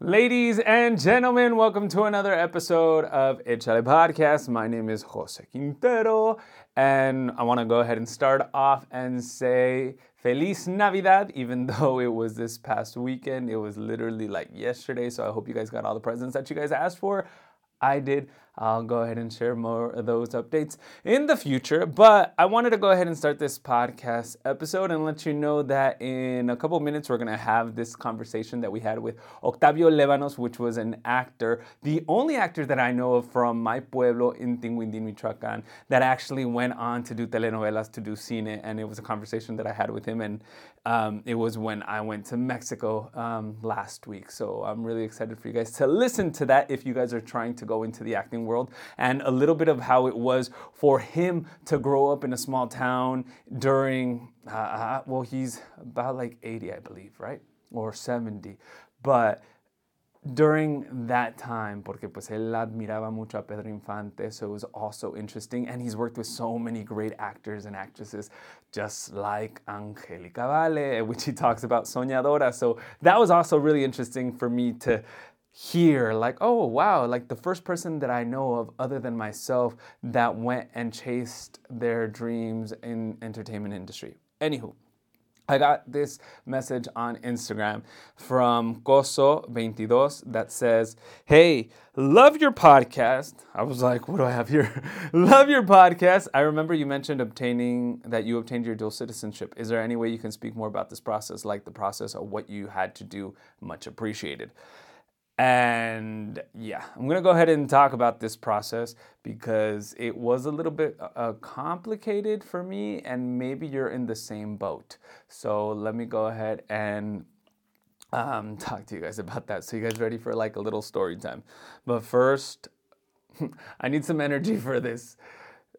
Ladies and gentlemen, welcome to another episode of Echale Podcast. My name is Jose Quintero, and I want to go ahead and start off and say Feliz Navidad, even though it was this past weekend. It was literally like yesterday, so I hope you guys got all the presents that you guys asked for. I did. I'll go ahead and share more of those updates in the future. But I wanted to go ahead and start this podcast episode and let you know that in a couple minutes we're going to have this conversation that we had with Octavio Lebanos, which was an actor, the only actor that I know of from my pueblo in Tinguindín, Michoacán, that actually went on to do telenovelas, to do cine. And it was a conversation that I had with him. And um, it was when I went to Mexico um, last week. So I'm really excited for you guys to listen to that if you guys are trying to go into the acting world and a little bit of how it was for him to grow up in a small town during, uh, uh well, he's about like 80, I believe, right? Or 70. But during that time, porque pues él admiraba mucho a Pedro Infante, so it was also interesting. And he's worked with so many great actors and actresses, just like Angelica Vale, which he talks about Soñadora. So that was also really interesting for me to hear like oh wow like the first person that i know of other than myself that went and chased their dreams in entertainment industry anywho I got this message on Instagram from Coso22 that says, Hey, love your podcast. I was like, What do I have here? love your podcast. I remember you mentioned obtaining that you obtained your dual citizenship. Is there any way you can speak more about this process, like the process of what you had to do? Much appreciated. And yeah, I'm gonna go ahead and talk about this process because it was a little bit uh, complicated for me, and maybe you're in the same boat. So let me go ahead and um, talk to you guys about that. So, you guys ready for like a little story time? But first, I need some energy for this.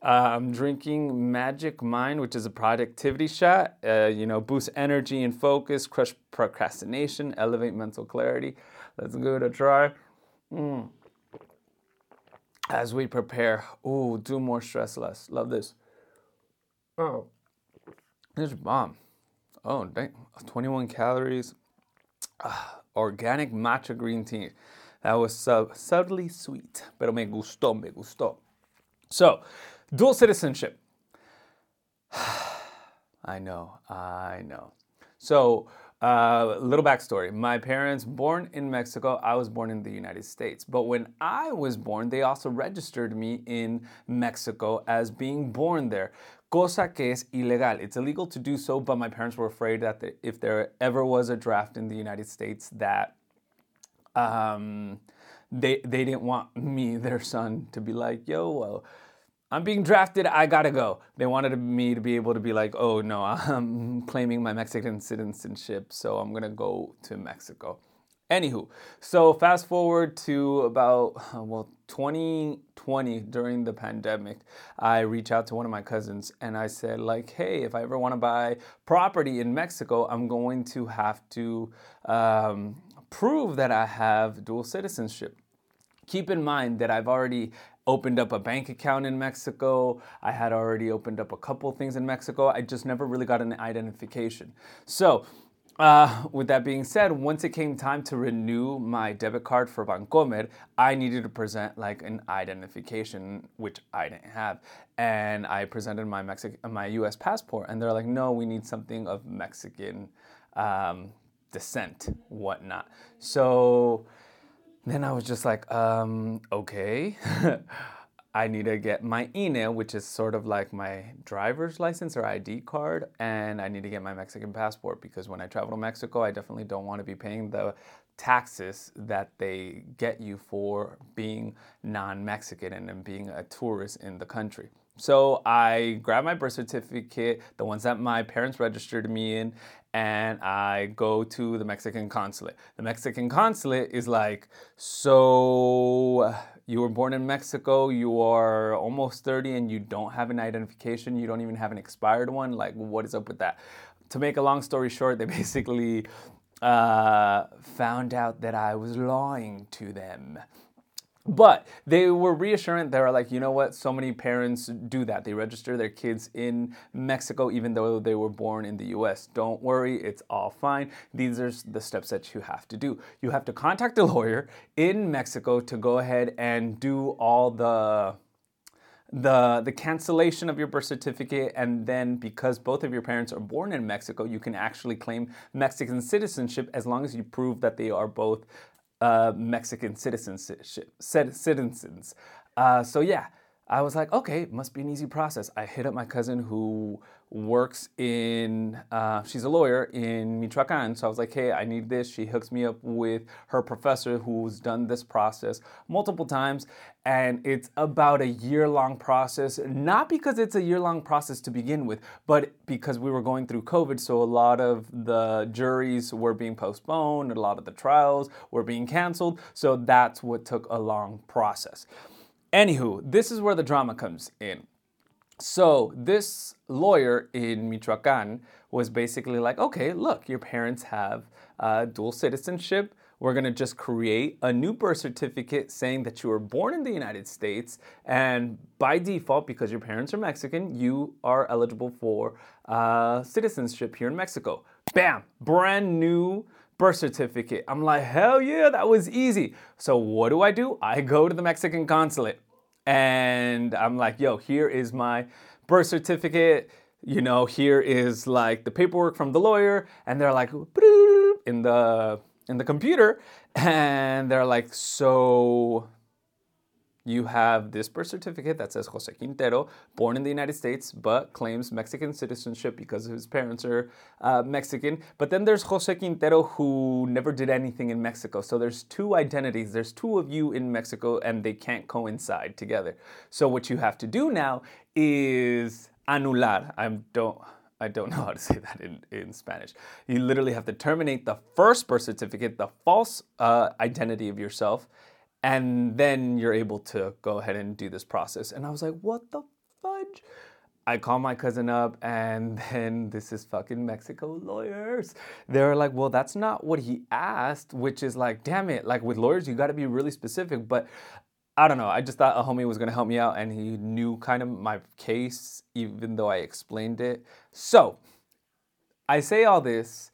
Uh, I'm drinking Magic Mind, which is a productivity shot. Uh, you know, boost energy and focus, crush procrastination, elevate mental clarity. Let's give it a try. Mm. As we prepare, ooh, do more stress less. Love this. Oh, this bomb. Oh, dang. 21 calories. Ah, organic matcha green tea. That was sub- subtly sweet, pero me gustó, me gustó. So, dual citizenship. I know, I know. So, uh, little backstory. My parents born in Mexico. I was born in the United States. But when I was born, they also registered me in Mexico as being born there. Cosa que es ilegal. It's illegal to do so, but my parents were afraid that if there ever was a draft in the United States, that um, they they didn't want me, their son, to be like, yo, well I'm being drafted, I gotta go. They wanted me to be able to be like, oh no, I'm claiming my Mexican citizenship, so I'm gonna go to Mexico. Anywho, so fast forward to about, well, 2020 during the pandemic, I reached out to one of my cousins and I said, like, hey, if I ever wanna buy property in Mexico, I'm going to have to um, prove that I have dual citizenship keep in mind that I've already opened up a bank account in Mexico. I had already opened up a couple things in Mexico. I just never really got an identification. So, uh, with that being said, once it came time to renew my debit card for Bancomer, I needed to present like an identification, which I didn't have, and I presented my Mexican, my U.S. passport, and they're like, "No, we need something of Mexican um, descent, whatnot." So then I was just like, um, okay. I need to get my INE, which is sort of like my driver's license or ID card, and I need to get my Mexican passport because when I travel to Mexico, I definitely don't want to be paying the taxes that they get you for being non Mexican and being a tourist in the country. So I grab my birth certificate, the ones that my parents registered me in, and I go to the Mexican consulate. The Mexican consulate is like, so you were born in Mexico, you are almost 30, and you don't have an identification, you don't even have an expired one. Like, what is up with that? To make a long story short, they basically uh, found out that I was lying to them. But they were reassuring. They were like, you know what? So many parents do that. They register their kids in Mexico even though they were born in the US. Don't worry, it's all fine. These are the steps that you have to do. You have to contact a lawyer in Mexico to go ahead and do all the the the cancellation of your birth certificate and then because both of your parents are born in Mexico you can actually claim Mexican citizenship as long as you prove that they are both uh, Mexican citizenship, citizens. Uh, so yeah, I was like, okay, must be an easy process. I hit up my cousin who works in, uh, she's a lawyer in Michoacan. So I was like, hey, I need this. She hooks me up with her professor who's done this process multiple times. And it's about a year long process, not because it's a year long process to begin with, but because we were going through COVID. So a lot of the juries were being postponed, a lot of the trials were being canceled. So that's what took a long process. Anywho, this is where the drama comes in. So, this lawyer in Michoacan was basically like, okay, look, your parents have uh, dual citizenship. We're gonna just create a new birth certificate saying that you were born in the United States, and by default, because your parents are Mexican, you are eligible for uh, citizenship here in Mexico. Bam! Brand new birth certificate. I'm like, hell yeah, that was easy. So what do I do? I go to the Mexican consulate and I'm like, yo, here is my birth certificate. You know, here is like the paperwork from the lawyer, and they're like in the in the computer, and they're like, so you have this birth certificate that says Jose Quintero, born in the United States, but claims Mexican citizenship because his parents are uh, Mexican. But then there's Jose Quintero who never did anything in Mexico. So there's two identities. There's two of you in Mexico, and they can't coincide together. So what you have to do now is anular. I don't. I don't know how to say that in, in Spanish. You literally have to terminate the first birth certificate, the false uh, identity of yourself, and then you're able to go ahead and do this process. And I was like, what the fudge? I call my cousin up, and then this is fucking Mexico lawyers. They're like, well, that's not what he asked, which is like, damn it. Like with lawyers, you got to be really specific. But I don't know. I just thought a homie was gonna help me out, and he knew kind of my case, even though I explained it. So I say all this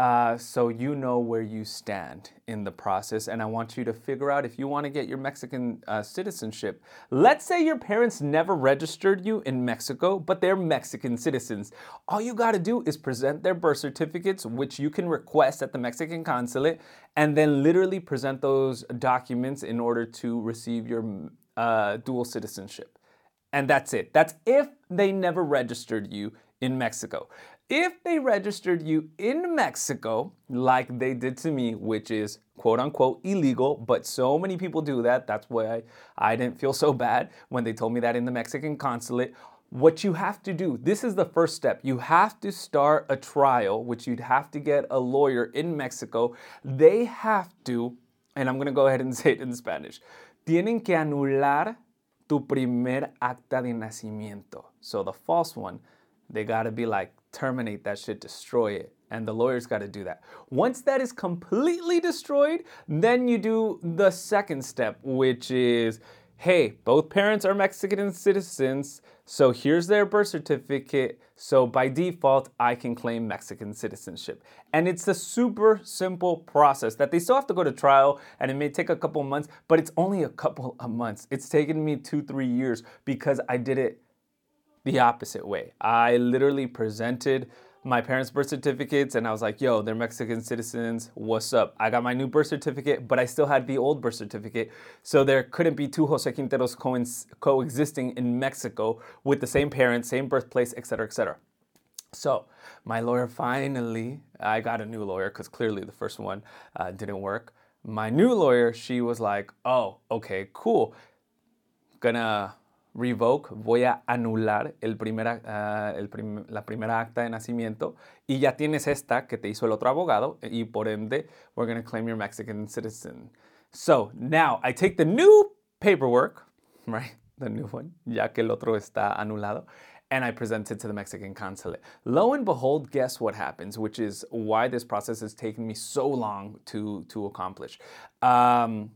uh, so you know where you stand in the process, and I want you to figure out if you want to get your Mexican uh, citizenship. Let's say your parents never registered you in Mexico, but they're Mexican citizens. All you got to do is present their birth certificates, which you can request at the Mexican consulate, and then literally present those documents in order to receive your uh, dual citizenship. And that's it. That's if they never registered you in Mexico. If they registered you in Mexico, like they did to me, which is quote unquote illegal, but so many people do that, that's why I, I didn't feel so bad when they told me that in the Mexican consulate. What you have to do, this is the first step. You have to start a trial, which you'd have to get a lawyer in Mexico. They have to, and I'm gonna go ahead and say it in Spanish, tienen que anular tu primer acta de nacimiento. So the false one, they gotta be like, terminate that shit, destroy it. And the lawyer's got to do that. Once that is completely destroyed, then you do the second step, which is hey, both parents are Mexican citizens, so here's their birth certificate. So by default, I can claim Mexican citizenship. And it's a super simple process that they still have to go to trial and it may take a couple months, but it's only a couple of months. It's taken me two, three years because I did it the opposite way. I literally presented my parents' birth certificates and I was like, yo, they're Mexican citizens. What's up? I got my new birth certificate, but I still had the old birth certificate. So there couldn't be two Jose Quinteros co- coexisting in Mexico with the same parents, same birthplace, et cetera, et cetera. So my lawyer finally, I got a new lawyer because clearly the first one uh, didn't work. My new lawyer, she was like, oh, okay, cool. Gonna revoke, voy a anular el primera, ah, el la primera acta de nacimiento y ya tienes esta que te hizo el otro abogado y por ende, we're going to claim your Mexican citizen. So now I take the new paperwork, right? The new one, ya que el otro está anulado, and I present it to the Mexican consulate. Lo and behold, guess what happens, which is why this process has taken me so long to, to accomplish. Um,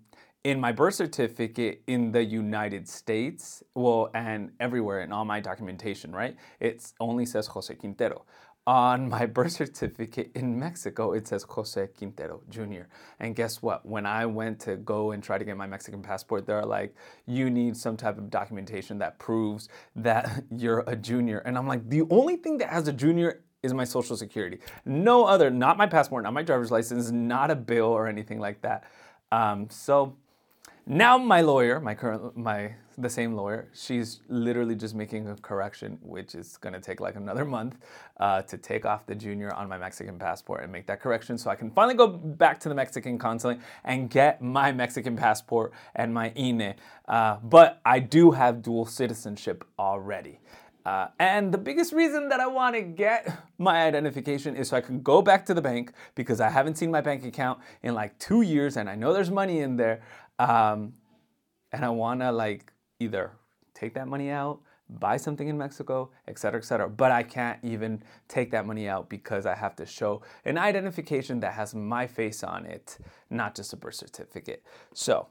in my birth certificate in the United States, well, and everywhere in all my documentation, right? It only says Jose Quintero. On my birth certificate in Mexico, it says Jose Quintero Jr. And guess what? When I went to go and try to get my Mexican passport, they're like, you need some type of documentation that proves that you're a junior. And I'm like, the only thing that has a junior is my social security. No other, not my passport, not my driver's license, not a bill or anything like that. Um, so now my lawyer, my current, my the same lawyer, she's literally just making a correction, which is gonna take like another month uh, to take off the junior on my Mexican passport and make that correction, so I can finally go back to the Mexican consulate and get my Mexican passport and my INE. Uh, but I do have dual citizenship already. Uh, and the biggest reason that I want to get my identification is so I can go back to the bank because I haven't seen my bank account in like two years and I know there's money in there. Um, and I want to like either take that money out, buy something in Mexico, et cetera, et cetera. But I can't even take that money out because I have to show an identification that has my face on it, not just a birth certificate. So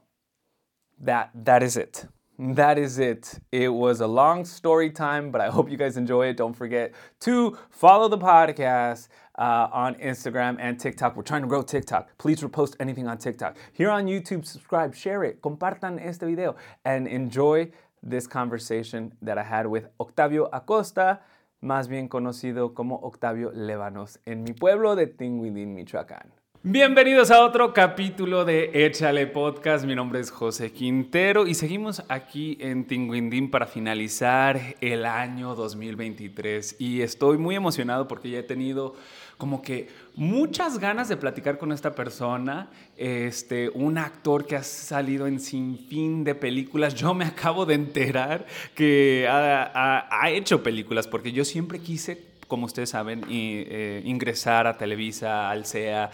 that that is it. That is it. It was a long story time, but I hope you guys enjoy it. Don't forget to follow the podcast uh, on Instagram and TikTok. We're trying to grow TikTok. Please repost anything on TikTok. Here on YouTube, subscribe, share it, compartan este video, and enjoy this conversation that I had with Octavio Acosta, más bien conocido como Octavio Levanos, en mi pueblo de Tinguindín, Michoacán. Bienvenidos a otro capítulo de Échale Podcast. Mi nombre es José Quintero y seguimos aquí en Tinguindín para finalizar el año 2023. Y estoy muy emocionado porque ya he tenido como que muchas ganas de platicar con esta persona, este, un actor que ha salido en sinfín de películas. Yo me acabo de enterar que ha, hecho películas porque yo siempre quise como ustedes saben, eh, ingresar a Televisa, al CEA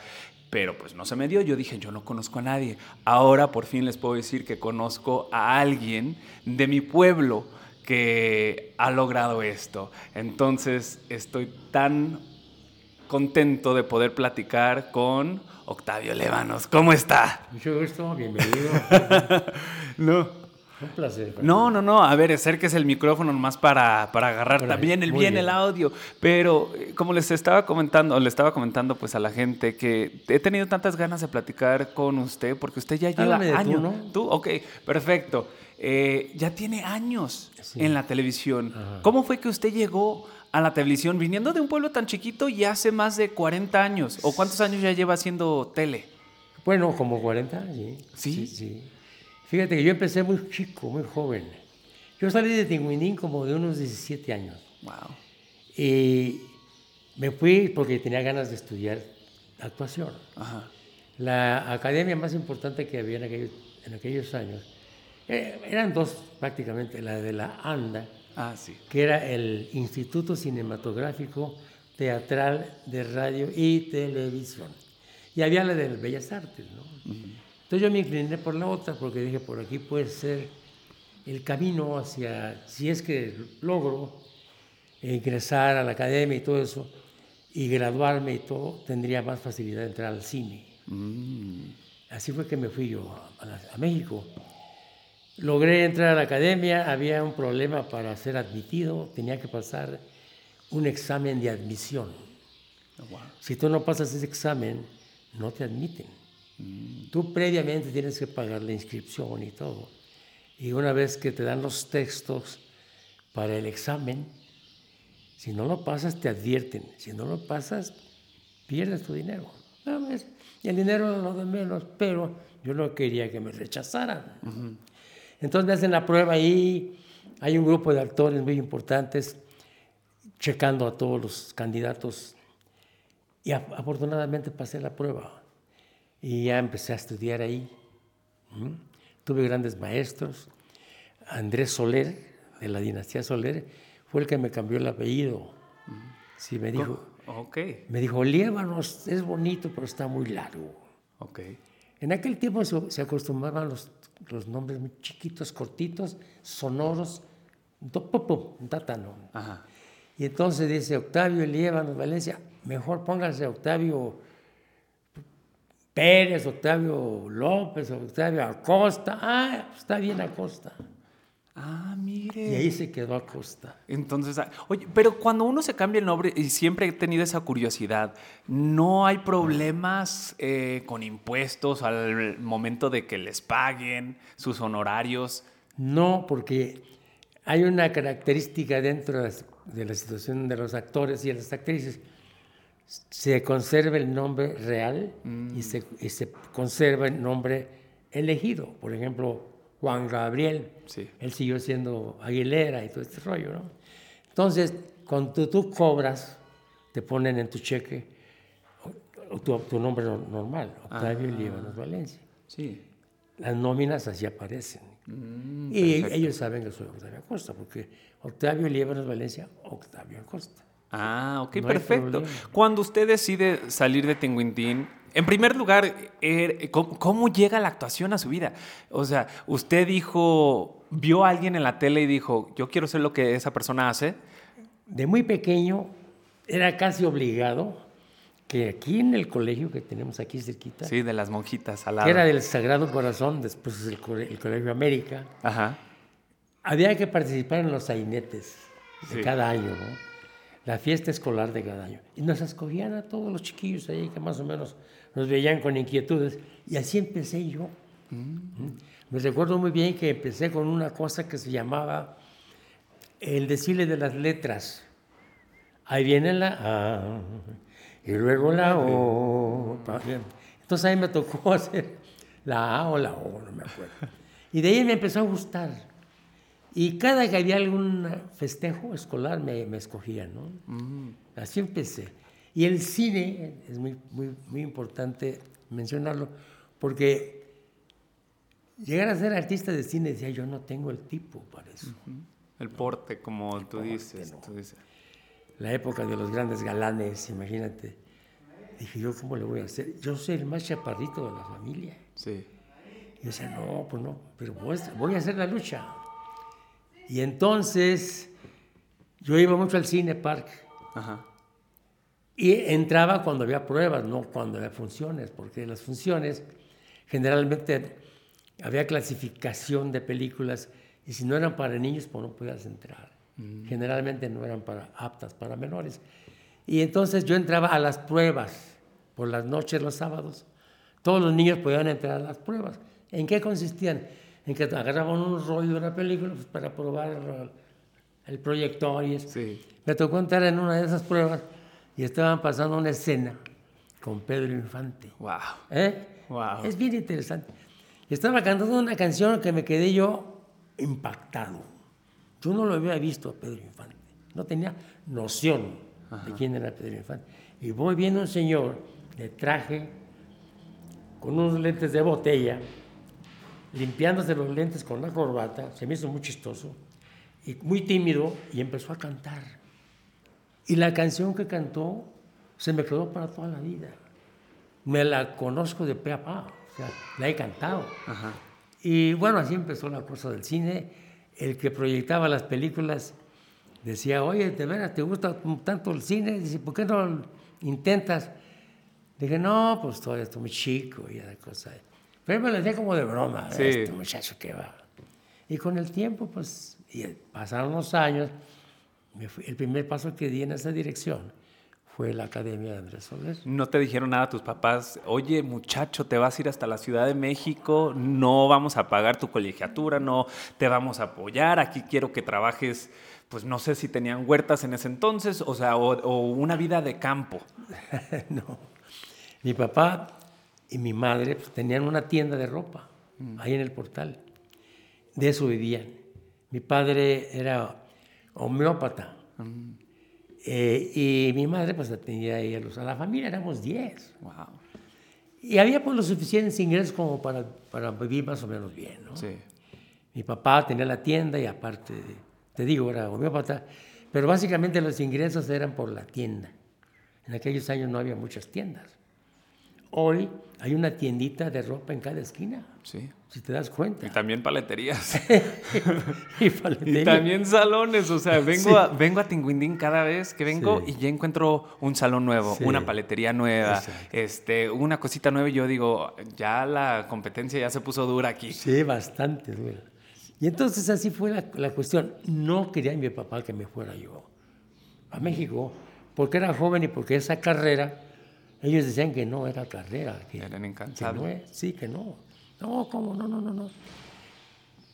pero pues no se me dio. Yo dije, yo no conozco a nadie. Ahora por fin les puedo decir que conozco a alguien de mi pueblo que ha logrado esto. Entonces estoy tan contento de poder platicar con Octavio Levanos. ¿Cómo está? Mucho gusto, bienvenido. no. Un placer. No, no, no. A ver, acérquese el micrófono nomás para, para agarrar también el bien, el audio. Pero eh, como les estaba comentando, le estaba comentando pues a la gente que he tenido tantas ganas de platicar con usted porque usted ya lleva años. Tú, ¿no? ¿Tú? Ok, perfecto. Eh, ya tiene años en la televisión. ¿Cómo fue que usted llegó a la televisión viniendo de un pueblo tan chiquito y hace más de 40 años? ¿O cuántos años ya lleva haciendo tele? Bueno, como 40, sí. ¿Sí? Sí, sí. Fíjate que yo empecé muy chico, muy joven. Yo salí de Tinguindín como de unos 17 años. Wow. Y me fui porque tenía ganas de estudiar actuación. Ajá. La academia más importante que había en aquellos, en aquellos años eh, eran dos prácticamente, la de la ANDA, ah, sí. que era el Instituto Cinematográfico Teatral de Radio y Televisión. Y había la de Bellas Artes, ¿no? Entonces yo me incliné por la otra porque dije, por aquí puede ser el camino hacia, si es que logro ingresar a la academia y todo eso, y graduarme y todo, tendría más facilidad de entrar al cine. Mm. Así fue que me fui yo a, México. Logré entrar a la academia, había un problema para ser admitido, tenía que pasar un examen de admisión. Oh, si tú no pasas ese examen, no te admiten. Tú previamente tienes que pagar la inscripción y todo. Y una vez que te dan los textos para el examen, si no lo pasas te advierten. Si no lo pasas, pierdes tu dinero. Y el dinero es lo de menos, pero yo no quería que me rechazaran. Entonces me hacen la prueba ahí. Hay un grupo de actores muy importantes checando a todos los candidatos. Y afortunadamente pasé la prueba. Y ya empecé a estudiar ahí. Tuve grandes maestros. Andrés Soler, de la dinastía Soler, fue el que me cambió el apellido. Sí, me dijo, Ok, me dijo, Liébanos es bonito, pero está muy largo. ok. En aquel tiempo se, se acostumbraban los, los nombres muy chiquitos, cortitos, sonoros, un tatano. Ajá. Y entonces dice Octavio Liébanos Valencia, mejor pónganse Octavio Pérez, Octavio López, Octavio Acosta. Ah, pues está bien Acosta. Ah, Y mire. ahí se quedó Acosta. Entonces, ah, oye, pero cuando uno se cambia el nombre, y siempre he tenido esa curiosidad, ¿no hay problemas eh, con impuestos al momento de que les paguen sus honorarios? No, porque hay una característica dentro de la situación de los actores y de las actrices. Se conserva el nombre real y, se, y se conserva el nombre elegido. Por ejemplo, Juan Gabriel. Sí. Él siguió siendo Aguilera y todo este rollo, ¿no? Entonces, cuando tú, tú cobras, te ponen en tu cheque o- o tu, tu nombre no- normal, Octavio Líbanos Valencia. Sí. Las nóminas así aparecen. Mm, y ellos saben que soy Octavio Acosta, porque Octavio Líbanos Valencia, Octavio Acosta. Ah, ok, No perfecto. Cuando usted decide salir de Tinguintín, en primer lugar, er, ¿cómo, llega la actuación a su vida? O sea, usted dijo, vio a alguien en la tele y dijo, yo quiero ser lo que esa persona hace. De muy pequeño era casi obligado que aquí en el colegio que tenemos aquí cerquita, Sí, de las monjitas al lado. que era del Sagrado Corazón, después es el, el Colegio América, Ajá. había que participar en los sainetes de Sí. cada año, ¿no? La fiesta escolar de cada año. Y nos escogían a todos los chiquillos ahí que más o menos nos veían con inquietudes. Y así empecé yo. ¿Mm? Me recuerdo muy bien que empecé con una cosa que se llamaba el desfile de las letras. Ahí viene la A y luego la O. Entonces ahí me tocó hacer la A o la O, no me acuerdo. Y de ahí me empezó a gustar. Y cada que había algún festejo escolar me, me escogían, ¿no? Así empecé. Y el cine, es muy, muy, muy importante mencionarlo, porque llegar a ser artista de cine, decía yo, no tengo el tipo para eso. El porte, como tú dices. tú dices. La época de los grandes galanes, imagínate. Dije yo, ¿cómo le voy a hacer? Yo soy el más chaparrito de la familia. Sí. Y yo decía, no, pues no, pero voy a hacer la lucha. Y entonces yo iba mucho al cine park Ajá. y entraba cuando había pruebas, no cuando había funciones, porque las funciones generalmente había clasificación de películas y si no eran para niños, pues no podías entrar. Generalmente no eran para aptas para menores. Y entonces yo entraba a las pruebas por las noches, los sábados. Todos los niños podían entrar a las pruebas. ¿En qué consistían? En que agarraban un rollo de una película pues, para probar el, proyector y eso. Sí. Me tocó entrar en una de esas pruebas y estaban pasando una escena con Pedro Infante. Wow. ¿eh? Wow. Es bien interesante. Estaba cantando una canción que me quedé yo impactado. Yo no lo había visto a Pedro Infante. No tenía noción de quién era Pedro Infante. Y voy viendo un señor de traje, con unos lentes de botella, limpiándose los lentes con la corbata. Se me hizo muy chistoso y muy tímido y empezó a cantar. Y la canción que cantó se me quedó para toda la vida. Me la conozco de pe a pa, o sea, la he cantado. Ajá. Y bueno, así empezó la cosa del cine. El que proyectaba las películas decía, oye, ¿de veras te gusta tanto el cine? Dice, ¿por qué no intentas? Dije, no, pues todavía estoy muy chico y esa cosa. Pero me lo decía como de broma, Sí. este muchacho que va. Y con el tiempo, pues, y pasaron los años, fui- el primer paso que di en esa dirección fue la Academia de Andrés Soler. No te dijeron nada a tus papás, oye muchacho, te vas a ir hasta la Ciudad de México, no vamos a pagar tu colegiatura, no te vamos a apoyar, aquí quiero que trabajes, pues no sé si tenían huertas en ese entonces, o sea, o, o una vida de campo. no. Mi papá y mi madre pues, tenían una tienda de ropa ahí en el portal. De eso vivían. Mi padre era homeópata. Eh, y mi madre pues atendía a ellos. A la familia éramos 10. Wow. Y había pues los suficientes ingresos como para, para vivir más o menos bien. ¿no? Sí. Mi papá tenía la tienda y aparte te digo, era homeópata, pero básicamente los ingresos eran por la tienda. En aquellos años no había muchas tiendas. Hoy hay una tiendita de ropa en cada esquina. Sí. Si te das cuenta. Y también paleterías. y, y paletería. también salones. O sea, vengo, Sí. a, vengo a Tinguindín cada vez que vengo Sí. y ya encuentro un salón nuevo, Sí. una paletería nueva, Exacto. este, una cosita nueva. Y yo digo, ya la competencia ya se puso dura aquí. Sí, bastante dura. Y entonces así fue la, la cuestión. No quería mi papá que me fuera yo a México, porque era joven y porque esa carrera, ellos decían que no era carrera. Que, Eran que incansables. no es- sí, que no. No, ¿cómo? No, no, no, no.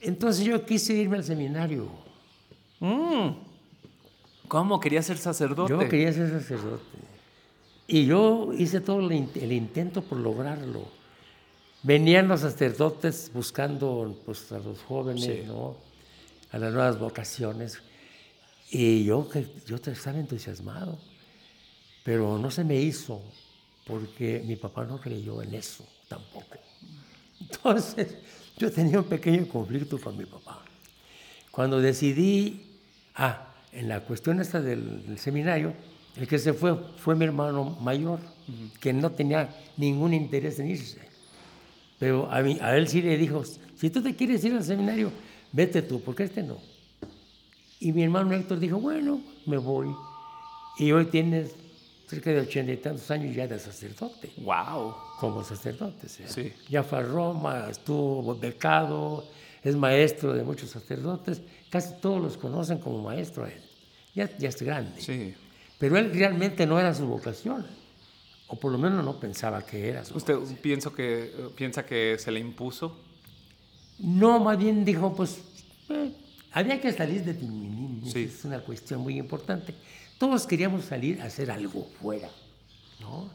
Entonces yo quise irme al seminario. Mm. ¿Cómo? ¿Quería ser sacerdote? Yo quería ser sacerdote. Y yo hice todo el, in- el intento por lograrlo. Venían los sacerdotes buscando pues, a los jóvenes, Sí. ¿no? a las nuevas vocaciones. Y yo, yo estaba entusiasmado. Pero no se me hizo porque mi papá no creyó en eso tampoco. Entonces, yo tenía un pequeño conflicto con mi papá. Cuando decidí, ah, en la cuestión esta del, del seminario, el que se fue fue mi hermano mayor, que no tenía ningún interés en irse. Pero a, mí, a él sí le dijo, si tú te quieres ir al seminario, vete tú, porque este no. Y mi hermano Héctor dijo, bueno, me voy. Y hoy tienes cerca de ochenta y tantos años ya de sacerdote ¡Wow! como sacerdote. ¿sí? Sí. Ya fue a Roma, estuvo becado, es maestro de muchos sacerdotes, casi todos los conocen como maestro a él. Ya, ya es grande. Sí. Pero él realmente no era su vocación, o por lo menos no pensaba que era su ¿Usted pienso que, piensa que se le impuso? No, más bien dijo, pues, eh, había que salir de Tinguindín, esa Sí. es una cuestión muy importante. Todos queríamos salir a hacer algo fuera, ¿no?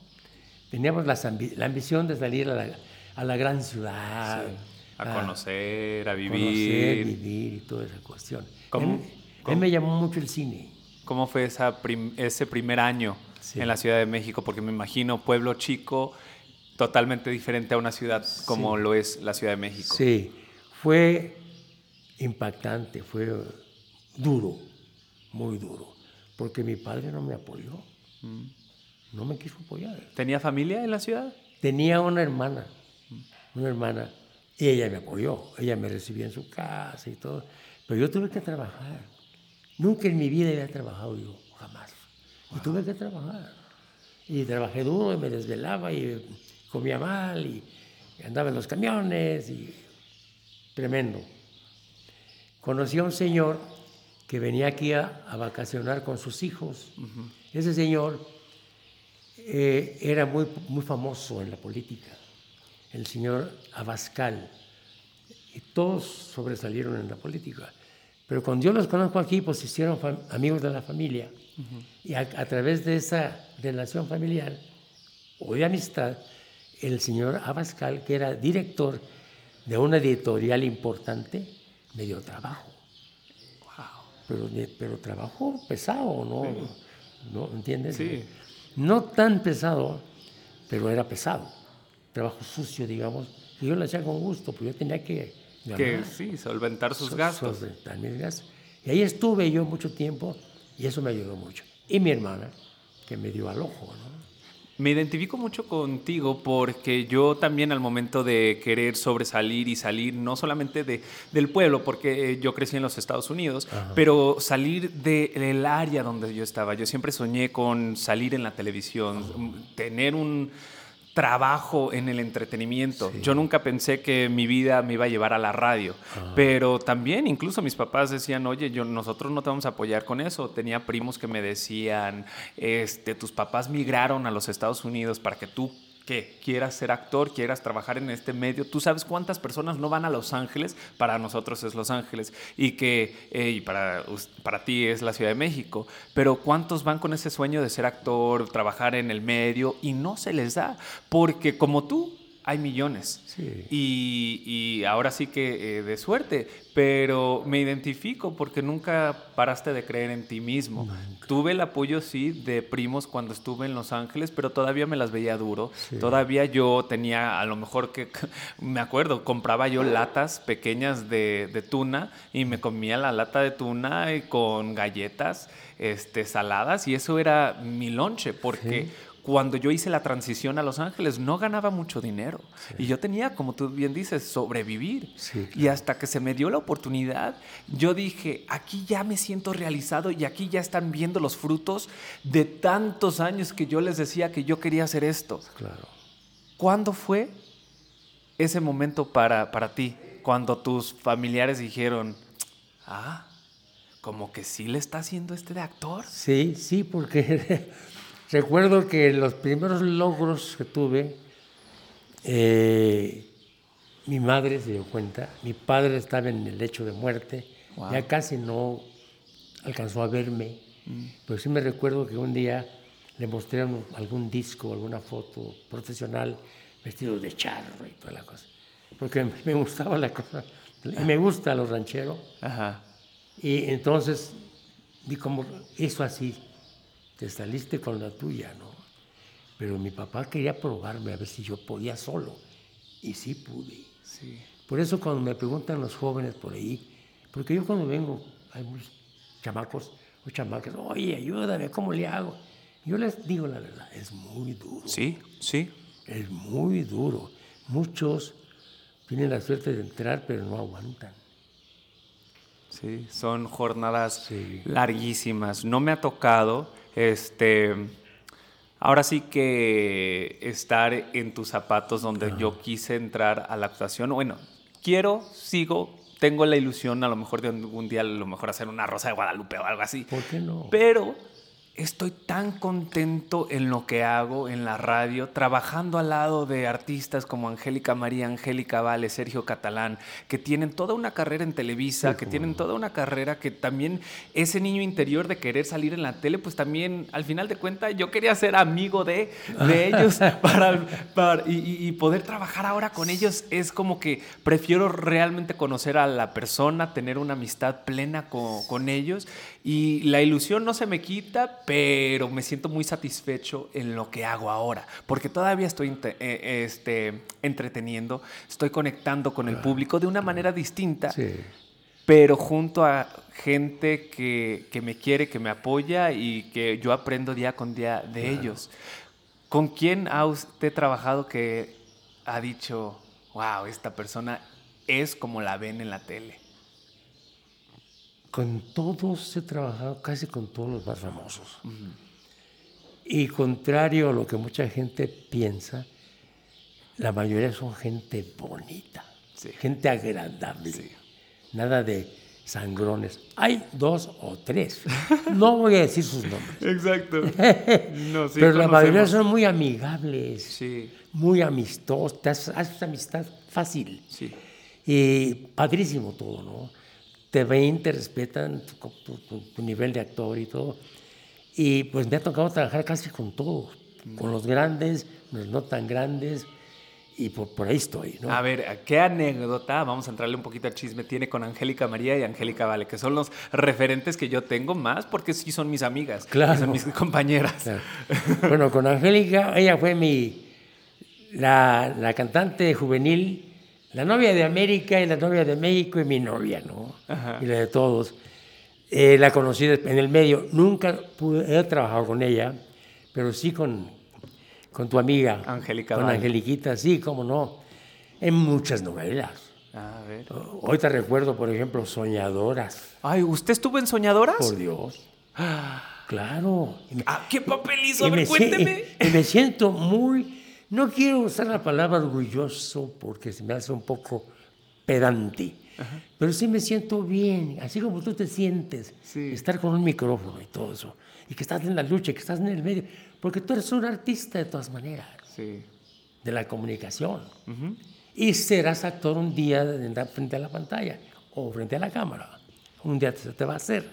Teníamos ambi- la ambición de salir a la, a la gran ciudad. A conocer, a vivir. conocer, vivir y toda esa cuestión. ¿Cómo? Él, ¿Cómo? él me llamó mucho el cine. ¿Cómo fue esa prim- ese primer año Sí. en la Ciudad de México? Porque me imagino pueblo chico, totalmente diferente a una ciudad como lo es la Ciudad de México. Sí, fue impactante, fue duro, muy duro, porque mi padre no me apoyó, Mm. no me quiso apoyar. ¿Tenía familia en la ciudad? Tenía una hermana, una hermana, y ella me apoyó, ella me recibió en su casa y todo, pero yo tuve que trabajar. Nunca en mi vida había trabajado yo, jamás. Y tuve que trabajar. Y trabajé duro y me desvelaba y comía mal y andaba en los camiones y tremendo. Conocí a un señor que venía aquí a, a vacacionar con sus hijos. Ese señor eh, era muy, muy famoso en la política, el señor Abascal. Y todos sobresalieron en la política. Pero cuando yo los conozco aquí, pues se hicieron amigos de la familia. Y a, a través de esa relación familiar o de amistad, el señor Abascal, que era director de una editorial importante, me dio trabajo. Pero, pero trabajo pesado, ¿no? ¿No entiendes? Sí. No tan pesado, pero era pesado. Trabajo sucio, digamos. Y yo lo hacía con gusto, pues yo tenía que ganar. Que sí, solventar sus so- gastos. solventar mis gastos. Y ahí estuve yo mucho tiempo y eso me ayudó mucho. Y mi hermana, que me dio al ojo, ¿no? Me identifico mucho contigo porque yo también al momento de querer sobresalir y salir, no solamente de, del pueblo, porque eh, yo crecí en los Estados Unidos, pero salir de- del área donde yo estaba. Yo siempre soñé con salir en la televisión, tener un trabajo en el entretenimiento. Yo nunca pensé que mi vida me iba a llevar a la radio, pero también incluso mis papás decían, oye, yo, nosotros no te vamos a apoyar con eso. Tenía primos que me decían, este, tus papás migraron a los Estados Unidos para que tú que quieras ser actor, quieras trabajar en este medio, tú sabes cuántas personas no van a Los Ángeles, para nosotros es Los Ángeles, y que eh, y para, para ti es la Ciudad de México, pero cuántos van con ese sueño de ser actor, trabajar en el medio, y no se les da, porque como tú, hay millones. Sí. Y, y ahora sí que eh, de suerte, pero me identifico porque nunca paraste de creer en ti mismo. Tuve el apoyo, sí, de primos cuando estuve en Los Ángeles, pero todavía me las veía duro. Todavía yo tenía, a lo mejor que, me acuerdo, compraba yo latas pequeñas de, de tuna y me comía la lata de tuna y con galletas este, saladas y eso era mi lonche porque cuando yo hice la transición a Los Ángeles no ganaba mucho dinero y yo tenía, como tú bien dices, sobrevivir. Sí, Y hasta que se me dio la oportunidad, yo dije, aquí ya me siento realizado y aquí ya están viendo los frutos de tantos años que yo les decía que yo quería hacer esto. Claro. ¿Cuándo fue ese momento para, para ti? Cuando tus familiares dijeron, ah, como que sí le está haciendo este de actor. Sí, sí, porque recuerdo que los primeros logros que tuve, eh, mi madre se dio cuenta, mi padre estaba en el lecho de muerte, Wow. ya casi no alcanzó a verme, pero sí me recuerdo que un día le mostré algún disco, alguna foto profesional, vestido de charro y toda la cosa, porque me gustaba la cosa, y me gusta lo ranchero. Ajá. Y entonces vi como eso así, te saliste con la tuya, ¿no? Pero mi papá quería probarme a ver si yo podía solo. Y sí pude. Sí. Por eso cuando me preguntan los jóvenes por ahí, porque yo cuando vengo, hay muchos chamacos o chamacas, oye, ayúdame, ¿cómo le hago? Yo les digo la verdad, es muy duro. Sí, sí. Es muy duro. Muchos tienen la suerte de entrar, pero no aguantan. Sí, son jornadas Sí. larguísimas. No me ha tocado, este, ahora sí que estar en tus zapatos donde yo quise entrar a la actuación. Bueno, quiero, sigo, tengo la ilusión a lo mejor de algún día a lo mejor hacer una Rosa de Guadalupe o algo así. ¿Por qué no? Pero estoy tan contento en lo que hago en la radio, trabajando al lado de artistas como Angélica María, Angélica Vale, Sergio Catalán, que tienen toda una carrera en Televisa, que tienen toda una carrera que también ese niño interior de querer salir en la tele, pues también al final de cuentas yo quería ser amigo de, de ellos para, para- y, y- y poder trabajar ahora con ellos es como que prefiero realmente conocer a la persona, tener una amistad plena con, con ellos y la ilusión no se me quita, pero me siento muy satisfecho en lo que hago ahora, porque todavía estoy eh, este, entreteniendo, estoy conectando con el público de una manera distinta, Sí. pero junto a gente que, que me quiere, que me apoya y que yo aprendo día con día de ellos. ¿Con quién ha usted trabajado que ha dicho, wow, esta persona es como la ven en la tele? Con todos he trabajado, casi con todos los más famosos. Y contrario a lo que mucha gente piensa, la mayoría son gente bonita, Sí. gente agradable, nada de sangrones. Hay dos o tres, no voy a decir sus nombres, Exacto. No, sí, pero la mayoría son muy amigables, muy amistosos, haces, amistad fácil. Y padrísimo todo, ¿no? Te ven, te respetan tu, tu- tu- tu nivel de actor y todo. Y pues me ha tocado trabajar casi con todos, con los grandes, los no tan grandes, y por, por ahí estoy, ¿no? A ver, ¿qué anécdota, vamos a entrarle un poquito al chisme, tiene con Angélica María y Angélica Vale, que son los referentes que yo tengo más porque sí son mis amigas, Claro. son mis compañeras. Claro. Bueno, con Angélica, ella fue mi, la, la cantante juvenil, la novia de América y la novia de México y mi novia, ¿no? Y la de todos. Eh, la conocí en el medio, nunca pude, he trabajado con ella, pero sí con, con tu amiga. Angélica Con. Angeliquita, sí, cómo no. En muchas novelas. A ver. Hoy te recuerdo, por ejemplo, Soñadoras. Ay, ¿usted estuvo en Soñadoras? Por Dios. Claro. Me- Ah, ¿Qué papel hizo? A ver, me, cuénteme. y me siento muy, no quiero usar la palabra orgulloso porque se me hace un poco pedante, pero sí me siento bien, así como tú te sientes, Sí. estar con un micrófono y todo eso, y que estás en la lucha, que estás en el medio, porque tú eres un artista de todas maneras, Sí. de la comunicación, y serás actor un día frente a la pantalla o frente a la cámara, un día se te va a hacer.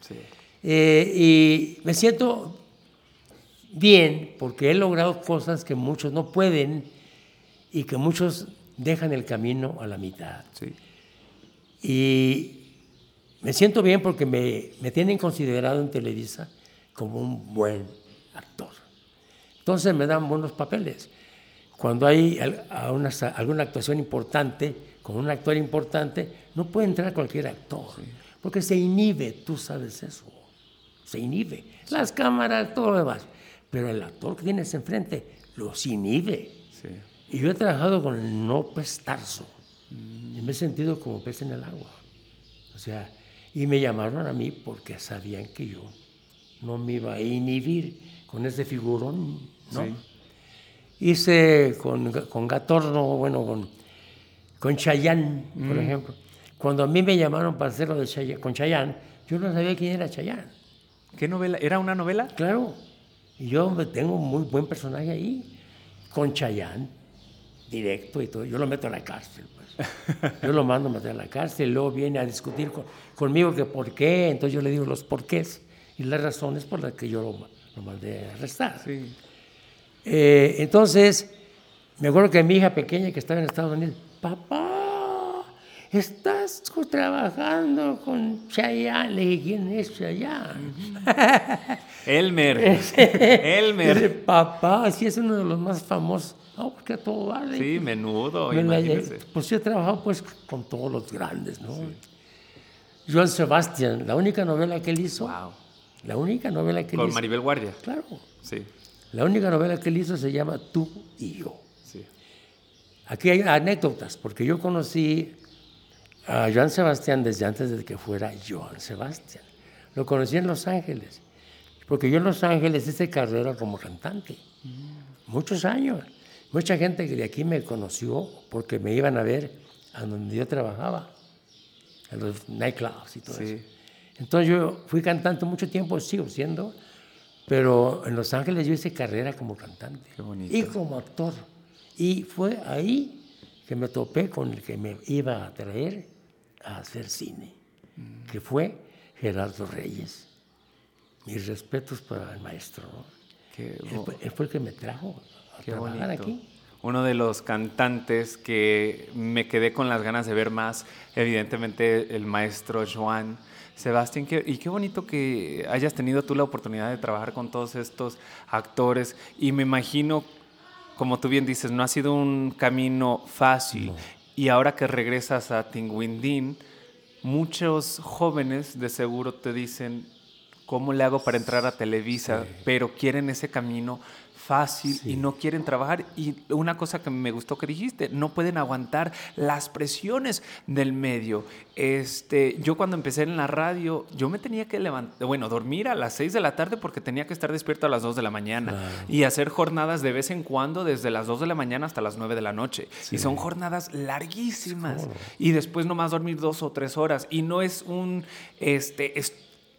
Sí. Eh, y me siento bien porque he logrado cosas que muchos no pueden y que muchos dejan el camino a la mitad. Sí. Y me siento bien porque me, me tienen considerado en Televisa como un buen actor. Entonces me dan buenos papeles. Cuando hay al- a una- alguna actuación importante, con un actor importante, no puede entrar cualquier actor, porque se inhibe, tú sabes eso, se inhibe. Las cámaras, todo lo demás, pero el actor que tienes enfrente los inhibe. Sí. Y yo he trabajado con el no pez tarso. Y me he sentido como pez en el agua. O sea, y me llamaron a mí porque sabían que yo no me iba a inhibir con ese figurón, ¿no? Sí. Hice con, con Gatorno, bueno, con, con Chayán, por ejemplo. Cuando a mí me llamaron para hacerlo de Chayanne- con Chayán, yo no sabía quién era Chayán. ¿Qué novela? ¿Era una novela? Claro. Y yo tengo un muy buen personaje ahí, con Chayán, directo y todo. Yo lo meto a la cárcel, pues. Yo lo mando a meter a la cárcel, luego viene a discutir con- conmigo que por qué, entonces yo le digo los porqués y las razones por las que yo lo, lo mandé a arrestar. Sí. Eh, entonces, me acuerdo que mi hija pequeña que estaba en Estados Unidos, papá, estás trabajando con Chayanne. Le dije, ¿quién es Chayanne? Elmer. Dice, Elmer. papá, sí es uno de los más famosos. No, porque a todo vale. Sí, menudo, Me la- imagínese. pues yo he trabajado pues con todos los grandes, ¿no? Joan Sebastián, la única novela que él hizo, Wow. la única novela que él Con hizo, Maribel Guardia. claro, Sí, la única novela que él hizo se llama Tú y yo. sí. Aquí hay anécdotas, porque yo conocí a Joan Sebastián desde antes de que fuera Joan Sebastián. Lo conocí en Los Ángeles, porque yo en Los Ángeles hice carrera como cantante, muchos años. Mucha gente que de aquí me conoció porque me iban a ver a donde yo trabajaba, en los nightclubs y todo Sí. eso. Entonces yo fui cantante mucho tiempo, sigo siendo, pero en Los Ángeles yo hice carrera como cantante y como actor. Y fue ahí que me topé con el que me iba a traer a hacer cine, Mm. que fue Gerardo Reyes. Mis respetos para el maestro. ¿no? Qué, Él, fue, él fue el que me trajo a qué trabajar bonito. aquí. Uno de los cantantes que me quedé con las ganas de ver más, evidentemente el maestro Joan Sebastián. y qué bonito que hayas tenido tú la oportunidad de trabajar con todos estos actores. Y me imagino, como tú bien dices, no ha sido un camino fácil. Y ahora que regresas a Tinguindín, muchos jóvenes de seguro te dicen, ¿cómo le hago para entrar a Televisa? Pero quieren ese camino fácil y no quieren trabajar. Y una cosa que me gustó que dijiste, no pueden aguantar las presiones del medio. Este, yo cuando empecé en la radio, yo me tenía que levantar, bueno, dormir a las 6 de la tarde porque tenía que estar despierto a las 2 de la mañana y hacer jornadas de vez en cuando desde las 2 de la mañana hasta las 9 de la noche. Y son jornadas larguísimas. Y después nomás dormir dos o tres horas. Y no es un, este,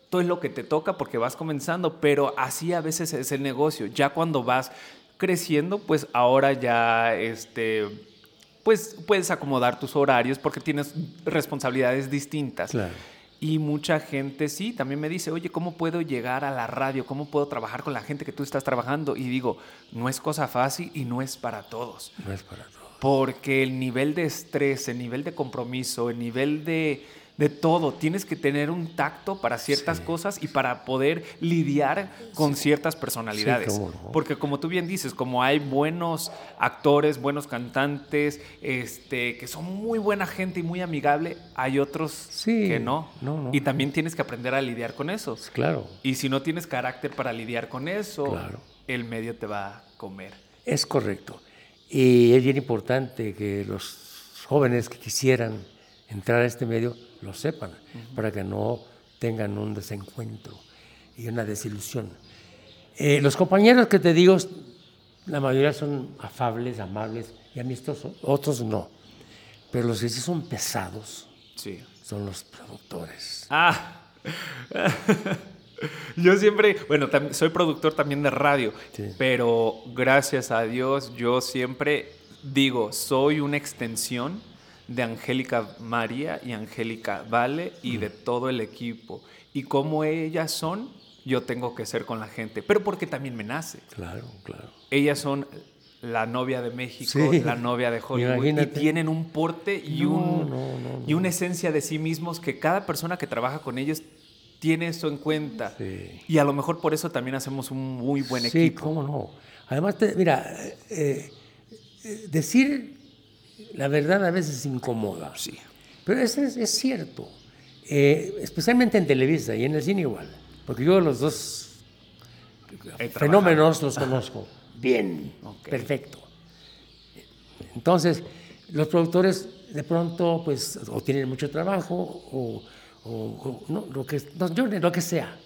esto es lo que te toca porque vas comenzando, pero así a veces es el negocio. Ya cuando vas creciendo, pues ahora ya, este, pues puedes acomodar tus horarios porque tienes responsabilidades distintas. Claro. Y mucha gente sí, también me dice, oye, ¿cómo puedo llegar a la radio? ¿Cómo puedo trabajar con la gente que tú estás trabajando? Y digo, no es cosa fácil y no es para todos. No es para todo. Porque el nivel de estrés, el nivel de compromiso, el nivel de, de todo, tienes que tener un tacto para ciertas cosas y para poder lidiar con ciertas personalidades. no. Porque como tú bien dices, como hay buenos actores, buenos cantantes, este, que son muy buena gente y muy amigable, hay otros Sí, que no. no, no. Y también tienes que aprender a lidiar con eso. Claro, Y si no tienes carácter para lidiar con eso, Claro. el medio te va a comer. es correcto. Y es bien importante que los jóvenes que quisieran entrar a este medio lo sepan, para que no tengan un desencuentro y una desilusión. Eh, los compañeros que te digo, la mayoría son afables, amables y amistosos, otros no. Pero los que sí son pesados Sí. son los productores. Ah. Yo siempre, bueno, soy productor también de radio, Sí. pero gracias a Dios yo siempre digo, soy una extensión de Angélica María y Angélica Vale y de todo el equipo. Y como ellas son, yo tengo que ser con la gente, pero porque también me nace. Claro, claro. Ellas son la novia de México, Sí. la novia de Hollywood, Imagínate. y tienen un porte y, No, un, no, no, y una esencia de sí mismos que cada persona que trabaja con ellos tiene eso en cuenta. Sí. Y a lo mejor por eso también hacemos un muy buen Sí, equipo. cómo no. Además, te- mira, eh, eh, decir la verdad a veces incomoda. Sí. Pero eso es, es cierto. Eh, especialmente en Televisa y en el cine igual. Porque yo los dos He trabajado. fenómenos los conozco bien, perfecto. Entonces, los productores de pronto, pues, o tienen mucho trabajo, o, o- o no, lo, que, no, yo- lo que sea,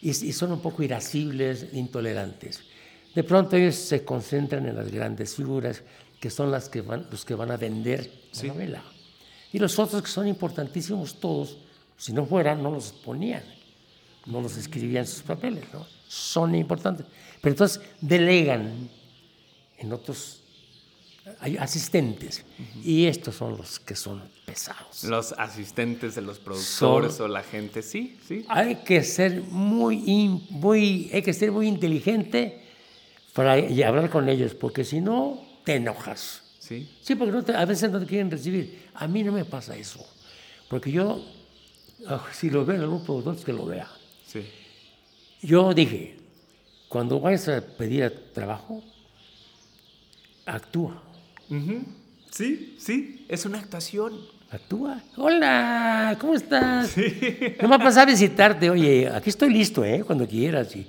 y, y son un poco irascibles, intolerantes. De pronto ellos se concentran en las grandes figuras, que son las que van, los que van a vender Sí. la novela. Y los otros que son importantísimos todos, si no fueran, no los ponían, no los escribían en sus papeles, ¿no? Son importantes. Pero entonces delegan en otros hay asistentes. Y estos son los que son pesados. Los asistentes de los productores Son- o la gente, sí, sí. Hay que ser muy, in- muy, hay que ser muy inteligente para y hablar con ellos, porque si no, te enojas. Sí. Sí, porque no te- a veces no te quieren recibir. A mí no me pasa eso. Porque yo, ah, si lo ve algún productor, es que lo vea. Sí. Yo dije, cuando vayas a pedir trabajo, actúa. Sí, sí, es una actuación. Actúa. Hola, ¿cómo estás? No me pasar a visitarte. Oye, aquí estoy listo, ¿eh? Cuando quieras. Y,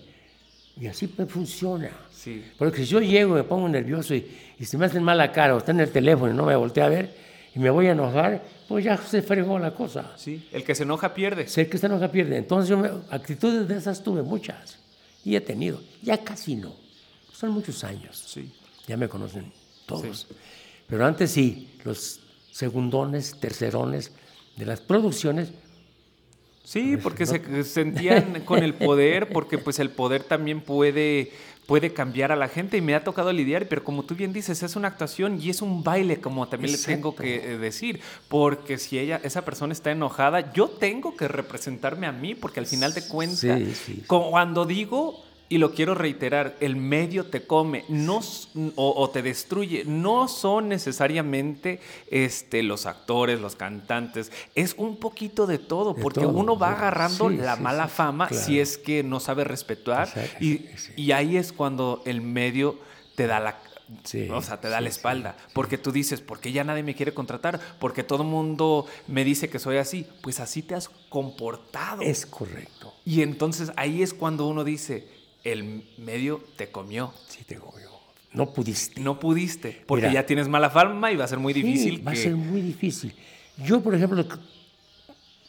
y así pues funciona. Sí. Porque si yo llego me pongo nervioso y, y se me hacen mala cara o está en el teléfono y no me voltea a ver y me voy a enojar, pues ya se fregó la cosa. Sí. El que se enoja pierde. Sé que se enoja pierde. Entonces yo me- actitudes de esas tuve muchas. Y he tenido. Ya casi no. Son muchos años. Sí. Ya me conocen todos. Pero antes sí, los segundones, tercerones de las producciones, Sí, porque se sentían con el poder, porque pues el poder también puede, puede cambiar a la gente y me ha tocado lidiar, pero como tú bien dices, es una actuación y es un baile, como también le tengo que eh, decir, porque si ella, esa persona está enojada, yo tengo que representarme a mí, porque al final de cuentas, Sí, sí. como cuando digo, y lo quiero reiterar, el medio te come no, o, o te destruye. No son necesariamente este, los actores, los cantantes. Es un poquito de todo, De porque todo, uno va agarrando Sí, la sí, mala sí, fama claro. si es que no sabe respetar. Exacto, Y, y ahí es cuando el medio te da la... O sea, te da la espalda. Porque tú dices, ¿por qué ya nadie me quiere contratar? Porque todo el mundo me dice que soy así. Pues así te has comportado. es correcto. Y entonces ahí es cuando uno dice, el medio te comió. Sí, te yo. No pudiste. No pudiste, porque Mira. ya tienes mala fama y va a ser muy Sí, difícil va que... a ser muy difícil. Yo, por ejemplo,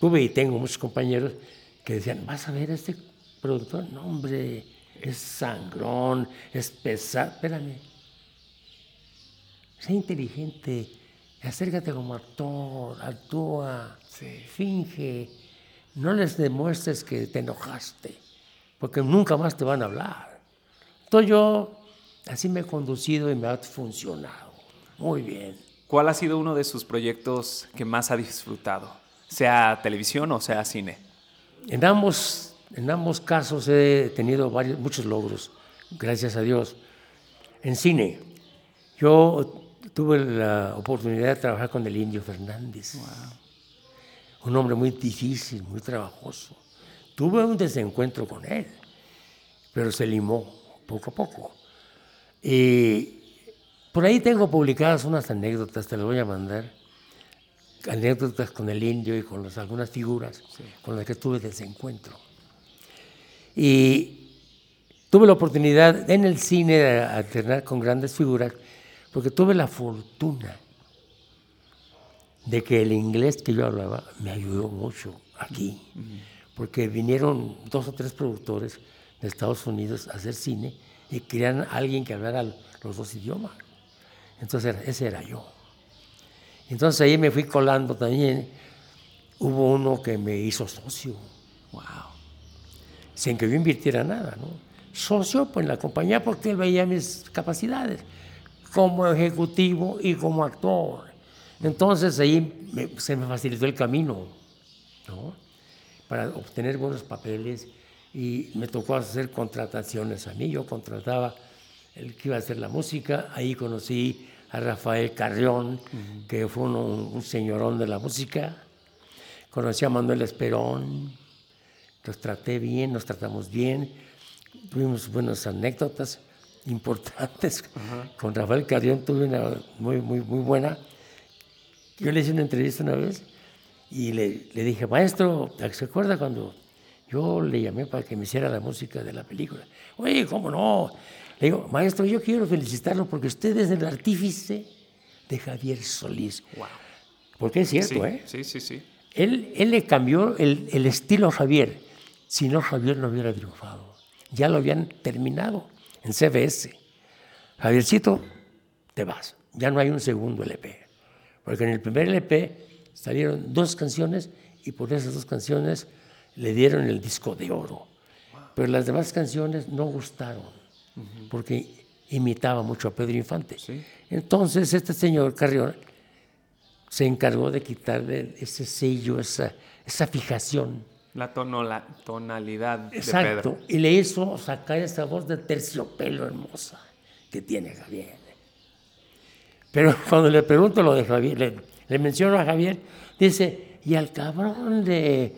tuve y tengo muchos compañeros que decían, vas a ver a este productor, no hombre, es sangrón, es pesado. Espérame. Sé inteligente, acércate como actor, actúa, Sí. finge, no les demuestres que te enojaste, porque nunca más te van a hablar. Entonces yo así me he conducido y me ha funcionado. Muy bien. ¿Cuál ha sido uno de sus proyectos que más ha disfrutado? Sea televisión o sea cine. En ambos, en ambos casos he tenido varios, muchos logros, gracias a Dios. En cine, yo tuve la oportunidad de trabajar con el Indio Fernández, un hombre muy difícil, muy trabajoso. Tuve un desencuentro con él, pero se limó poco a poco. Y por ahí tengo publicadas unas anécdotas, te las voy a mandar anécdotas con el indio y con las- algunas figuras con las que tuve desencuentro. Y tuve la oportunidad en el cine de alternar con grandes figuras, porque tuve la fortuna de que el inglés que yo hablaba me ayudó mucho aquí, porque vinieron dos o tres productores de Estados Unidos a hacer cine y querían a alguien que hablara los dos idiomas. Entonces ese era yo. Entonces ahí me fui colando también. Hubo uno que me hizo socio, Wow. sin que yo invirtiera nada, ¿no? Socio pues, en la compañía porque él veía mis capacidades como ejecutivo y como actor. Entonces ahí se me facilitó el camino, ¿no? Para obtener buenos papeles y me tocó hacer contrataciones a mí. Yo contrataba el que iba a hacer la música. Ahí conocí a Rafael Carrión, que fue un, un, señorón de la música. Conocí a Manuel Esperón, los traté bien, nos tratamos bien, tuvimos buenas anécdotas importantes. Con Rafael Carrión tuve una muy, muy, muy buena. Yo le hice una entrevista una vez y le, le dije, maestro, ¿se acuerda cuando yo le llamé para que me hiciera la música de la película? Oye, ¿cómo no? Le digo, maestro, yo quiero felicitarlo porque usted es el artífice de Javier Solís. Wow. Porque es cierto, Sí, ¿eh? sí, sí, sí. Él, él le cambió el, el estilo a Javier. Si no, Javier no hubiera triunfado. Ya lo habían terminado en CBS. Javiercito, te vas. Ya no hay un segundo LP. Porque en el primer LP salieron dos canciones y por esas dos canciones le dieron el disco de oro. Pero las demás canciones no gustaron porque imitaba mucho a Pedro Infante. Sí. Entonces este señor Carrión se encargó de quitarle ese sello, esa, esa fijación. La tonola- tonalidad de Exacto. Pedro. Y le hizo sacar esa voz de terciopelo hermosa que tiene Javier. Pero cuando le pregunto lo de Javier, le, le menciono a Javier, dice, y al cabrón de,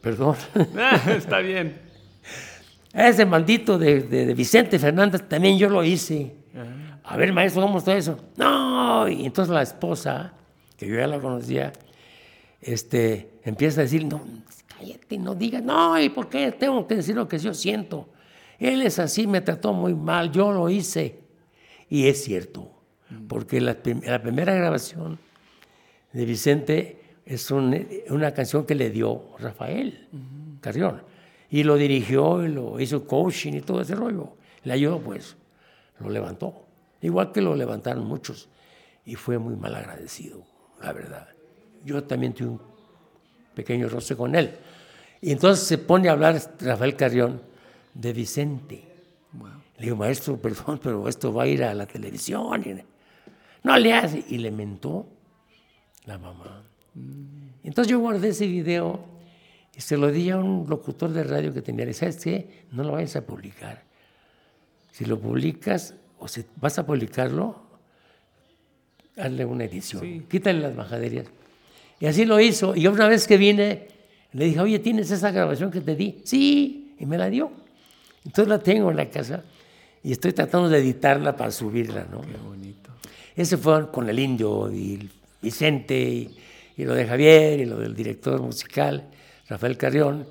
perdón, Ah, está bien. ese maldito de, de- de Vicente Fernández también yo lo hice. A ver, maestro, ¿cómo está eso? No, y entonces la esposa, que yo ya la conocía, este, empieza a decir, no, cállate, no digas, no, ¿y por qué tengo que decir lo que yo siento? Él es así, me trató muy mal, yo lo hice. Y es cierto, porque la, la primera grabación de Vicente es un- una canción que le dio Rafael Carrión. Y lo dirigió, y lo hizo coaching y todo ese rollo. Le ayudó, pues, lo levantó. Igual que lo levantaron muchos. Y fue muy mal agradecido, la verdad. Yo también tuve un pequeño roce con él. Y entonces se pone a hablar Rafael Carrión de Vicente. Le digo, maestro, perdón, pero esto va a ir a la televisión. No le hace. Y le mentó la mamá. Entonces yo guardé ese video y se lo di a un locutor de radio que tenía. Le dije, ¿sabes qué? No lo vayas a publicar. Si lo publicas o si vas a publicarlo, hazle una edición. Sí. Quítale las majaderías. Y así lo hizo. Y una vez que vine, le dije, oye, ¿tienes esa grabación que te di? Sí, y me la dio. Entonces la tengo en la casa y estoy tratando de editarla para subirla, ¿no? Qué bonito. Ese fue con el indio y el Vicente y, y lo de Javier y lo del director musical, Rafael Carrión.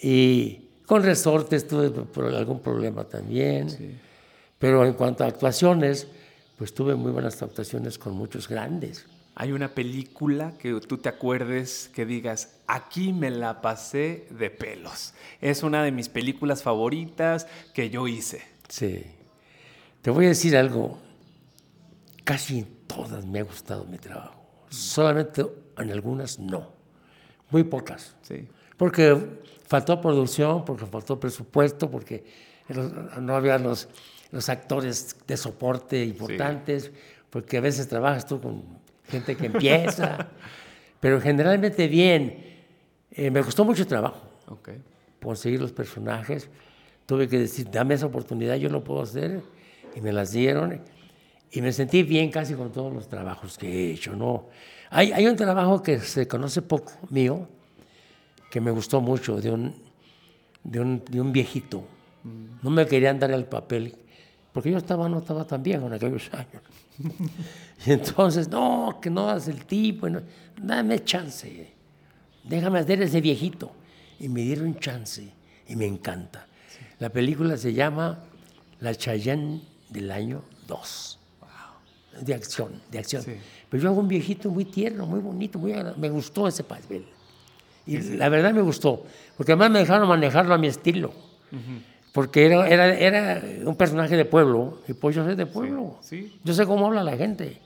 Y con resortes tuve por algún problema también. Pero en cuanto a actuaciones, pues tuve muy buenas actuaciones con muchos grandes. Hay una película que tú te acuerdes que digas, aquí me la pasé de pelos. Es una de mis películas favoritas que yo hice. Sí. Te voy a decir algo. Casi todas me ha gustado mi trabajo. Solamente en algunas no. Muy pocas. Sí. Porque faltó producción, porque faltó presupuesto, porque no había los, los actores de soporte importantes, porque a veces trabajas tú con gente que empieza. pero generalmente bien. Eh, me costó mucho trabajo conseguir los personajes. Tuve que decir, dame esa oportunidad, yo lo puedo hacer. Y me las dieron. Y me sentí bien casi con todos los trabajos que he hecho. ¿no? Hay, hay un trabajo que se conoce poco, mío, que me gustó mucho, de un, de un, de un viejito. No me querían dar el papel, porque yo estaba, no estaba tan viejo en aquellos años. y entonces, no, que no das el tipo, no- dame chance déjame hacer ese viejito. Y me dieron chance y me encanta. La película se llama La Chayenne del año 2. De acción, de acción. Sí. Pero yo hago un viejito muy tierno, muy bonito, muy me gustó ese papel. Y la verdad me gustó, porque además me dejaron manejarlo a mi estilo. Porque era, era, era un personaje de pueblo, y pues yo soy de pueblo. sí. Yo sé cómo habla la gente.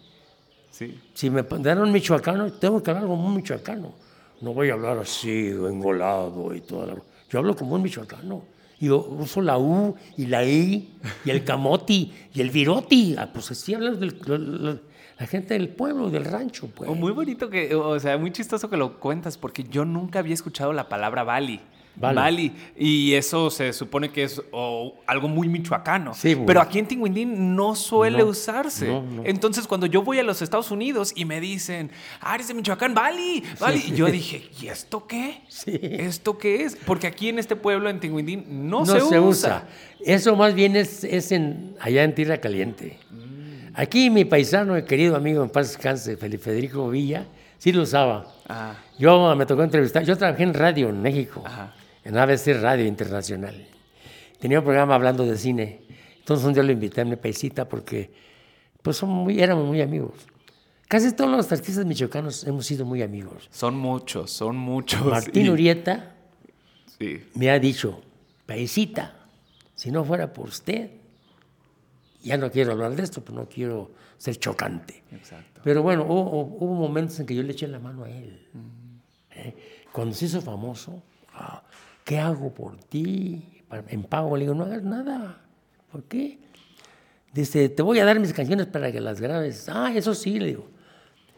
Sí. Si me dan un michoacano, tengo que hablar como un michoacano. No voy a hablar así, engolado y toda la... Yo hablo como un michoacano. Yo uso la U y la I y el camoti y el viroti. Ah, pues así hablan del- la gente del pueblo, del rancho, pues. Muy bonito que, o sea, muy chistoso que lo cuentas porque yo nunca había escuchado la palabra Bali. Bali. Y eso se supone que es algo muy michoacano. Sí, bueno. Pero aquí en Tinguindín no suele No, usarse. no, no. Entonces, cuando yo voy a los Estados Unidos y me dicen, ah, eres de Michoacán, Bali, Bali. Sí. Yo dije, ¿y esto qué? Sí. ¿Esto qué es? Porque aquí en este pueblo, en Tinguindín, no, no se, se, usa. usa. Eso más bien es, es en, allá en Tierra Caliente. Aquí mi paisano, el querido amigo en paz descanse, Felipe Federico Villa, sí lo usaba. Ah, Yo me tocó entrevistar, yo trabajé en radio en México, Ajá. En ABC Radio Internacional. Tenía un programa hablando de cine. Entonces un día lo invité a mi paisita porque pues son muy, éramos muy amigos. Casi todos los artistas michoacanos hemos sido muy amigos. son muchos, son muchos. Martín Y- Urieta Sí. me ha dicho, paisita, si no fuera por usted, ya no quiero hablar de esto, pero no quiero ser chocante. Exacto. Pero bueno, hubo, hubo momentos en que yo le eché la mano a él. ¿Eh? Cuando se hizo famoso, ah, ¿qué hago por ti? En pago le digo, no hagas nada. ¿Por qué? Dice, te voy a dar mis canciones para que las grabes. Ah, eso sí, le digo.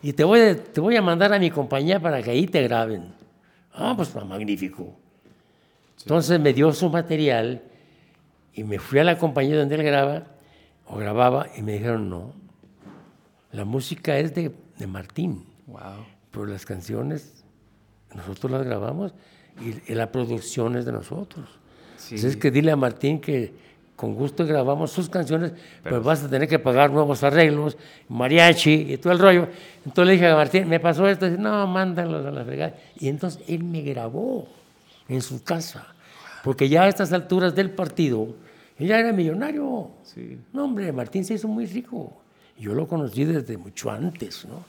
Y te voy, a, te voy a mandar a mi compañía para que ahí te graben. Ah, pues magnífico. Entonces me dio su material y me fui a la compañía donde él graba o grababa y me dijeron, no, la música es de, de Martín, Wow. pero las canciones nosotros las grabamos y, y la producción es de nosotros. Sí. Entonces es que dile a Martín que con gusto grabamos sus canciones, pero, vas a tener que pagar nuevos arreglos, mariachi y todo el rollo. Entonces le dije a Martín, me pasó esto, y dice, no, mándalos a la fregada. Y entonces él me grabó en su casa, porque ya a estas alturas del partido, él ya era millonario. Sí. No, hombre, Martín se hizo muy rico. Yo lo conocí desde mucho antes, ¿no?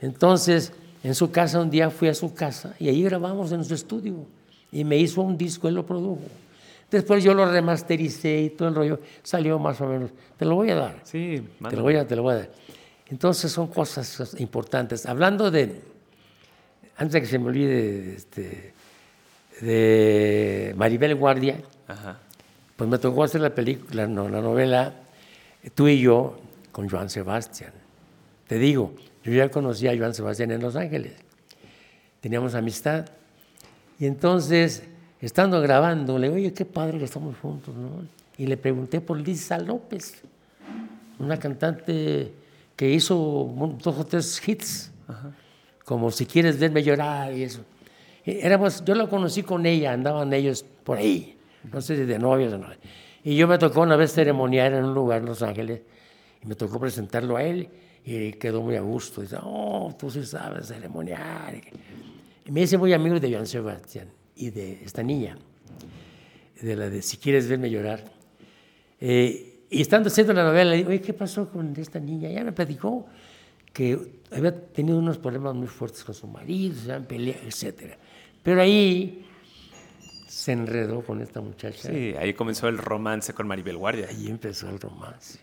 Entonces, en su casa, un día fui a su casa y ahí grabamos en su estudio. Y me hizo un disco, él lo produjo. Después yo lo remastericé y todo el rollo. Salió más o menos. Te lo voy a dar. Sí, Te lo voy a, te lo voy a dar. Entonces son cosas importantes. Hablando de, antes de que se me olvide, este, de Maribel Guardia, Ajá. pues me tocó hacer la película, no, la novela, tú y yo, con Joan Sebastián. Te digo, yo ya conocí a Joan Sebastián en Los Ángeles. Teníamos amistad. Y entonces, estando grabando, le digo, oye, qué padre que estamos juntos, ¿no? Y le pregunté por Lisa López, una cantante que hizo dos o tres hits, como Si quieres verme llorar y eso. Eh, Éramos, yo la conocí con ella, andaban ellos por ahí, no sé si de novios o no. Y yo me tocó una vez ceremoniar en un lugar en Los Ángeles y me tocó presentarlo a él y quedó muy a gusto. Dice, oh, tú sí sabes ceremoniar. Y me hice muy amigo de Joan Sebastián y de esta niña, de la de Si quieres verme llorar. Eh, y estando haciendo la novela, le digo, oye, ¿qué pasó con esta niña? Ya me platicó que había tenido unos problemas muy fuertes con su marido, se habían peleado, etc. Pero ahí se enredó con esta muchacha. Sí, ahí comenzó el romance con Maribel Guardia. Ahí empezó el romance.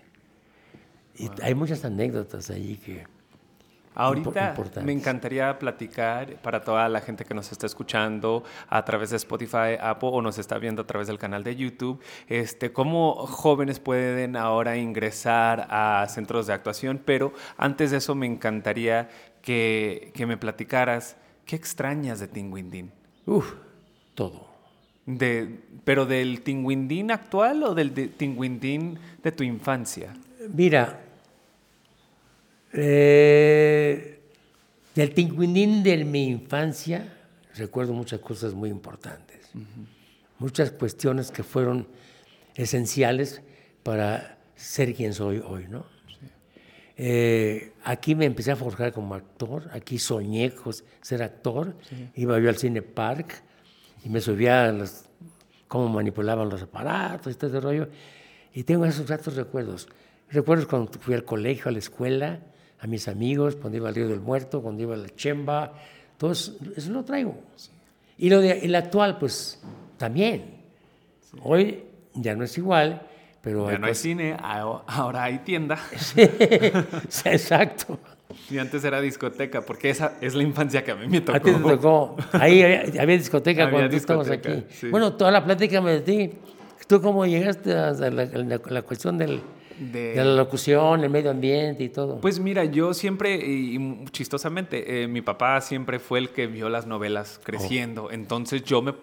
Y hay muchas anécdotas ahí que... Ahorita me encantaría platicar para toda la gente que nos está escuchando a través de Spotify, Apple o nos está viendo a través del canal de YouTube, este, cómo jóvenes pueden ahora ingresar a centros de actuación, pero antes de eso me encantaría que, que me platicaras qué extrañas de Tinguindín. Uf, todo. De, pero del Tinguindín actual o del de Tinguindín de tu infancia? Mira, eh, del tinguindín de mi infancia recuerdo muchas cosas muy importantes, muchas cuestiones que fueron esenciales para ser quien soy hoy, ¿no? Eh, aquí me empecé a forjar como actor, aquí soñé ser actor, iba yo al cine park y me subía a los, cómo manipulaban los aparatos y todo ese rollo, y tengo esos recuerdos. Recuerdos cuando fui al colegio, a la escuela, a mis amigos, cuando iba al Río del Muerto, cuando iba a la Chemba, todo eso, eso lo traigo. Y lo de el actual, pues también. Hoy ya no es igual, pero Ya no hay cine, a- ahora hay tienda. Sí, exacto. Y antes era discoteca, porque esa es la infancia que a mí me tocó. A ti te tocó. Ahí había, había discoteca Había cuando discoteca, aquí. sí. Bueno, toda la plática me de ti. ¿Tú cómo llegaste a la, la- la cuestión del, de, la locución, el medio ambiente y todo. Pues mira, yo siempre, y, chistosamente, eh, mi papá siempre fue el que vio las novelas creciendo. Oh. Entonces yo me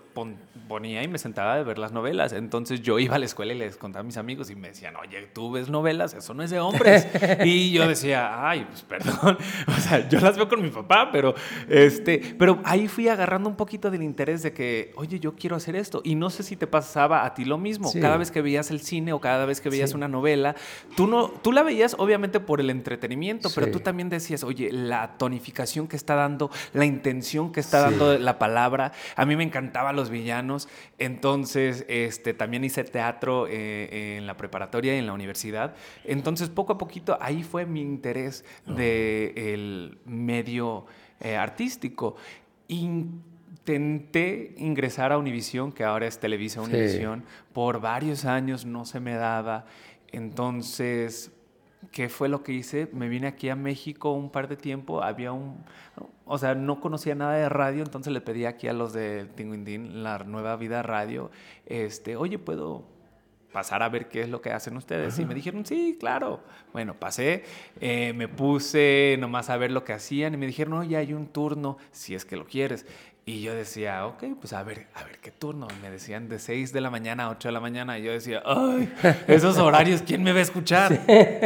ponía y me sentaba a ver las novelas. Entonces yo iba a la escuela y les contaba a mis amigos y me decían, oye, tú ves novelas, eso no es de hombres. y yo decía, ay, pues perdón. O sea, yo las veo con mi papá, pero, este, pero ahí fui agarrando un poquito del interés de que, oye, yo quiero hacer esto. Y no sé si te pasaba a ti lo mismo. Cada vez que veías el cine o cada vez que veías una novela, tú, no, tú la veías obviamente por el entretenimiento, pero tú también decías, oye, la tonificación que está dando, la intención que está dando la palabra. A mí me encantaban los villanos. Entonces, este, también hice teatro eh, en la preparatoria y en la universidad. Entonces, poco a poquito, ahí fue mi interés del medio eh, artístico. Intenté ingresar a Univisión, que ahora es Televisa Univisión, por varios años no se me daba. Entonces, ¿qué fue lo que hice? Me vine aquí a México un par de tiempo, había un, o sea, no conocía nada de radio, entonces le pedí aquí a los de Tinguindín, la nueva vida radio, este, oye, ¿puedo pasar a ver qué es lo que hacen ustedes? Y me dijeron, sí, claro. Bueno, pasé, eh, me puse nomás a ver lo que hacían y me dijeron, oye, hay un turno, si es que lo quieres. Y yo decía, ok, pues a ver, a ver qué turno. me decían de 6 de la mañana a 8 de la mañana. Y yo decía, ay, esos horarios, ¿quién me va a escuchar?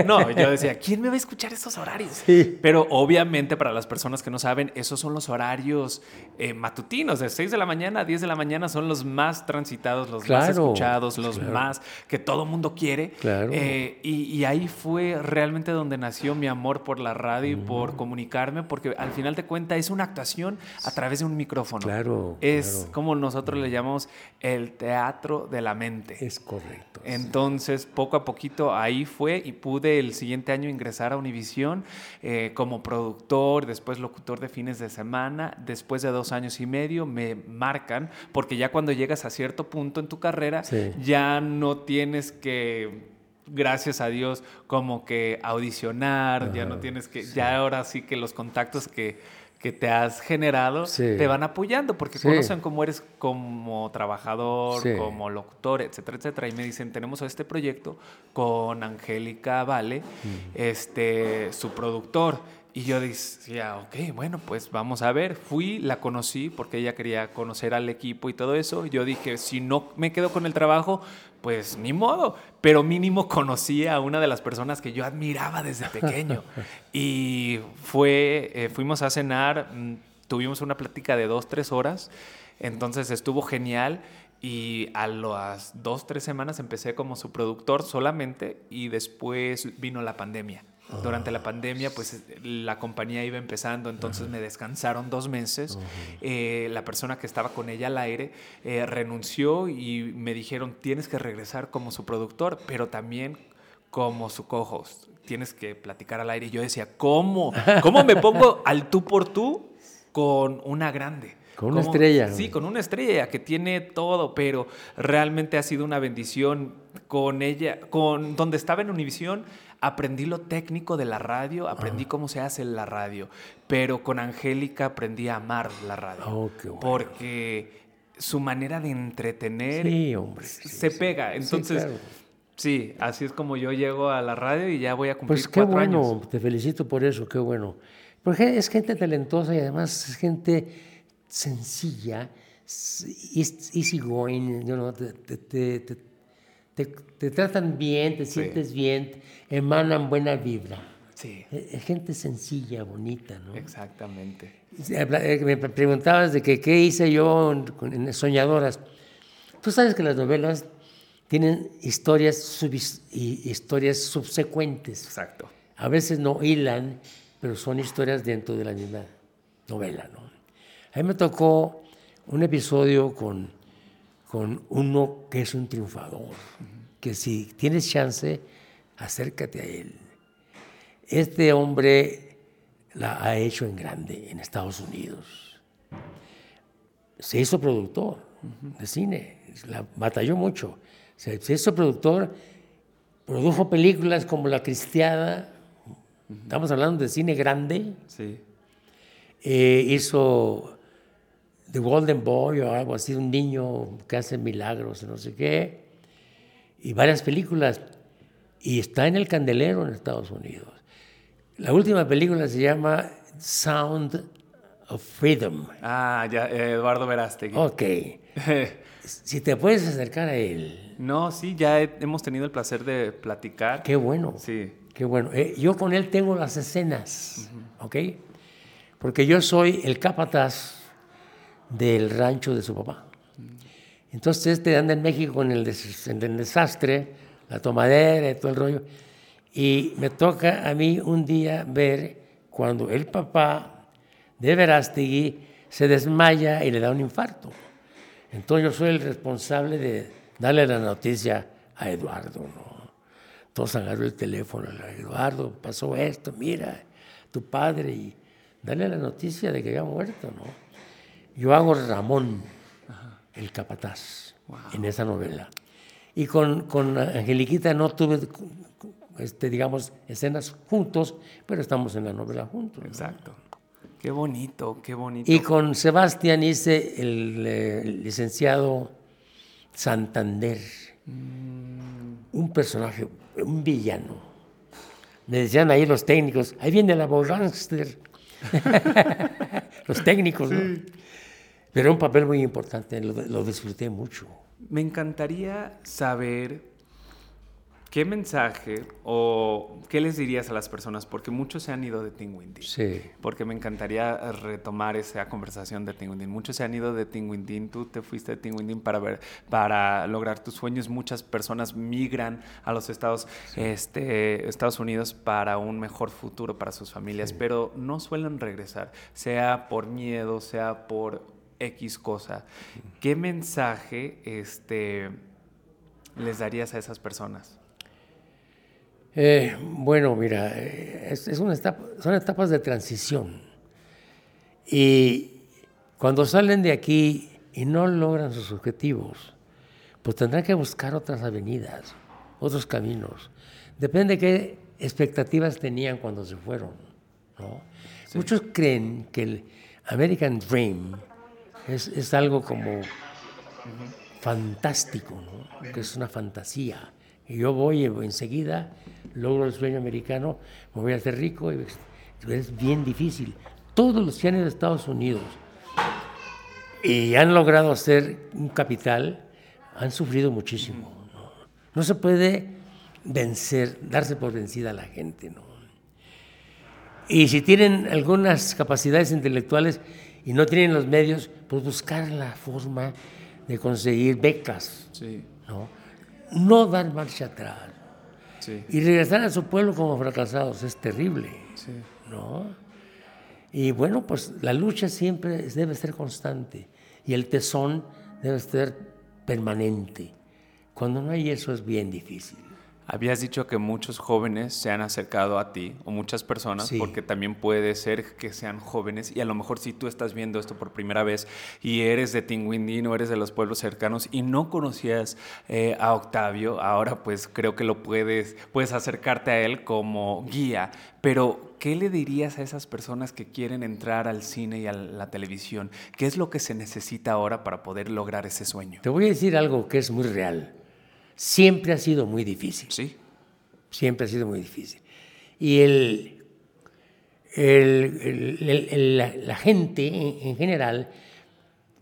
No, yo decía, ¿quién me va a escuchar esos horarios? Pero obviamente para las personas que no saben, esos son los horarios eh, matutinos. De 6 de la mañana a 10 de la mañana son los más transitados, los más escuchados, los más que todo mundo quiere. Claro. Eh, y, ahí fue realmente donde nació mi amor por la radio y por comunicarme, porque al final de cuentas es una actuación a través de un micrófono. Claro. Es como nosotros le llamamos el teatro de la mente. Es correcto. Entonces, poco a poquito ahí fue y pude el siguiente año ingresar a Univisión eh, como productor, después locutor de fines de semana. Después de dos años y medio me marcan, porque ya cuando llegas a cierto punto en tu carrera, ya no tienes que gracias a Dios, como que audicionar, ya no tienes que, ya ahora sí que los contactos que que te has generado te van apoyando porque conocen cómo eres como trabajador, como locutor, etcétera, etcétera. Y me dicen, tenemos este proyecto con Angélica Vale, este, su productor. Y yo decía, ok, bueno, pues vamos a ver. Fui, la conocí porque ella quería conocer al equipo y todo eso. Yo dije, si no me quedo con el trabajo, pues ni modo, pero mínimo conocí a una de las personas que yo admiraba desde pequeño. y fue, eh, fuimos a cenar, mm, tuvimos una plática de dos, tres horas, entonces estuvo genial. Y a las dos, tres semanas empecé como su productor solamente y después vino la pandemia. Durante la pandemia, pues la compañía iba empezando, entonces me descansaron dos meses. Eh, la persona que estaba con ella al aire eh, renunció y me dijeron, tienes que regresar como su productor, pero también como su co-host. Tienes que platicar al aire. Y yo decía, ¿cómo? ¿Cómo me pongo al tú por tú con una grande? Con una estrella. Sí, con una estrella que tiene todo, pero realmente ha sido una bendición con ella, con donde estaba en Univisión aprendí lo técnico de la radio, aprendí cómo se hace la radio, pero con Angélica aprendí a amar la radio. Oh, porque su manera de entretener se pega. Entonces, sí, así es como yo llego a la radio y ya voy a cumplir pues qué bueno, Te felicito por eso, qué bueno. Porque es gente talentosa y además es gente sencilla, easy going, you know, te, tratan bien, te sientes bien, emanan buena vibra. Sí. Es gente sencilla, bonita, ¿no? Exactamente. Eh, me preguntabas de que qué hice yo en Soñadoras. Tú sabes que las novelas tienen historias, historias subsecuentes. Exacto. A veces no hilan, pero son historias dentro de la misma novela, ¿no? A mí me tocó un episodio con con uno que es un triunfador, que si tienes chance, acércate a él. Este hombre la ha hecho en grande en Estados Unidos. Se hizo productor de cine, la batalló mucho. Se, hizo productor, produjo películas como La Cristiada, estamos hablando de cine grande. Sí. Eh, hizo The Golden Boy o algo así, un niño que hace milagros, no sé qué, y varias películas. y está en el candelero en Estados Unidos. La última película se llama Sound of Freedom. Ah, ya, Eduardo Verástegui. Ok. si te puedes acercar a él. No, sí, ya hemos tenido el placer de platicar. Qué bueno. Sí. Qué bueno. Eh, yo con él tengo las escenas, ¿ok? Porque yo soy el capataz del rancho de su papá. Entonces este anda en México en el, desastre, la tomadera y todo el rollo. Y me toca a mí un día ver cuando el papá de Verástegui se desmaya y le da un infarto. Entonces yo soy el responsable de darle la noticia a Eduardo, ¿no? Entonces agarró el teléfono, Eduardo, pasó esto, mira, tu padre, y darle la noticia de que había muerto, ¿no? Yo hago Ramón, el capataz, en esa novela. Y con, con Angeliquita no tuve, este, digamos, escenas juntos, pero estamos en la novela juntos. Exacto. Qué bonito, qué bonito. Y con Sebastián hice el, eh, licenciado Santander, mm. un personaje, un villano. Me decían ahí los técnicos, ahí viene la gangster. los técnicos, ¿no? Pero un papel muy importante, lo disfruté mucho. Me encantaría saber ¿Qué mensaje o qué les dirías a las personas? Porque muchos se han ido de Tinguindín. Sí. Porque me encantaría retomar esa conversación de Tinguindín. Muchos se han ido de Tinguindín. Tú te fuiste de Tinguindín para ver, para lograr tus sueños. Muchas personas migran a los Estados, este, Estados Unidos para un mejor futuro para sus familias, pero no suelen regresar, sea por miedo, sea por X cosa. ¿Qué mensaje este, les darías a esas personas? Eh, bueno, mira, eh, es, una son etapas de transición. Y cuando salen de aquí y no logran sus objetivos, pues tendrán que buscar otras avenidas, otros caminos. Depende de qué expectativas tenían cuando se fueron. Muchos creen que el American Dream es, algo como fantástico, que es una fantasía. Y yo voy enseguida logro el sueño americano, me voy a hacer rico, y es bien difícil. Todos los que han ido a Estados Unidos y han logrado hacer un capital, han sufrido muchísimo. No, se puede vencer, darse por vencida a la gente. ¿no? Y si tienen algunas capacidades intelectuales y no tienen los medios, pues buscar la forma de conseguir becas. ¿no? no dar marcha atrás. Y regresar a su pueblo como fracasados es terrible, ¿no? Y bueno, pues la lucha siempre debe ser constante y el tesón debe ser permanente. Cuando no hay eso es bien difícil. Habías dicho que muchos jóvenes se han acercado a ti, o muchas personas, porque también puede ser que sean jóvenes, y a lo mejor si tú estás viendo esto por primera vez y eres de Tinguindín o eres de los pueblos cercanos y no conocías eh, a Octavio, ahora pues creo que lo puedes, puedes acercarte a él como guía, pero ¿qué le dirías a esas personas que quieren entrar al cine y a la televisión? ¿Qué es lo que se necesita ahora para poder lograr ese sueño? Te voy a decir algo que es muy real siempre ha sido muy difícil. Sí. Siempre ha sido muy difícil. Y el, la, gente en, general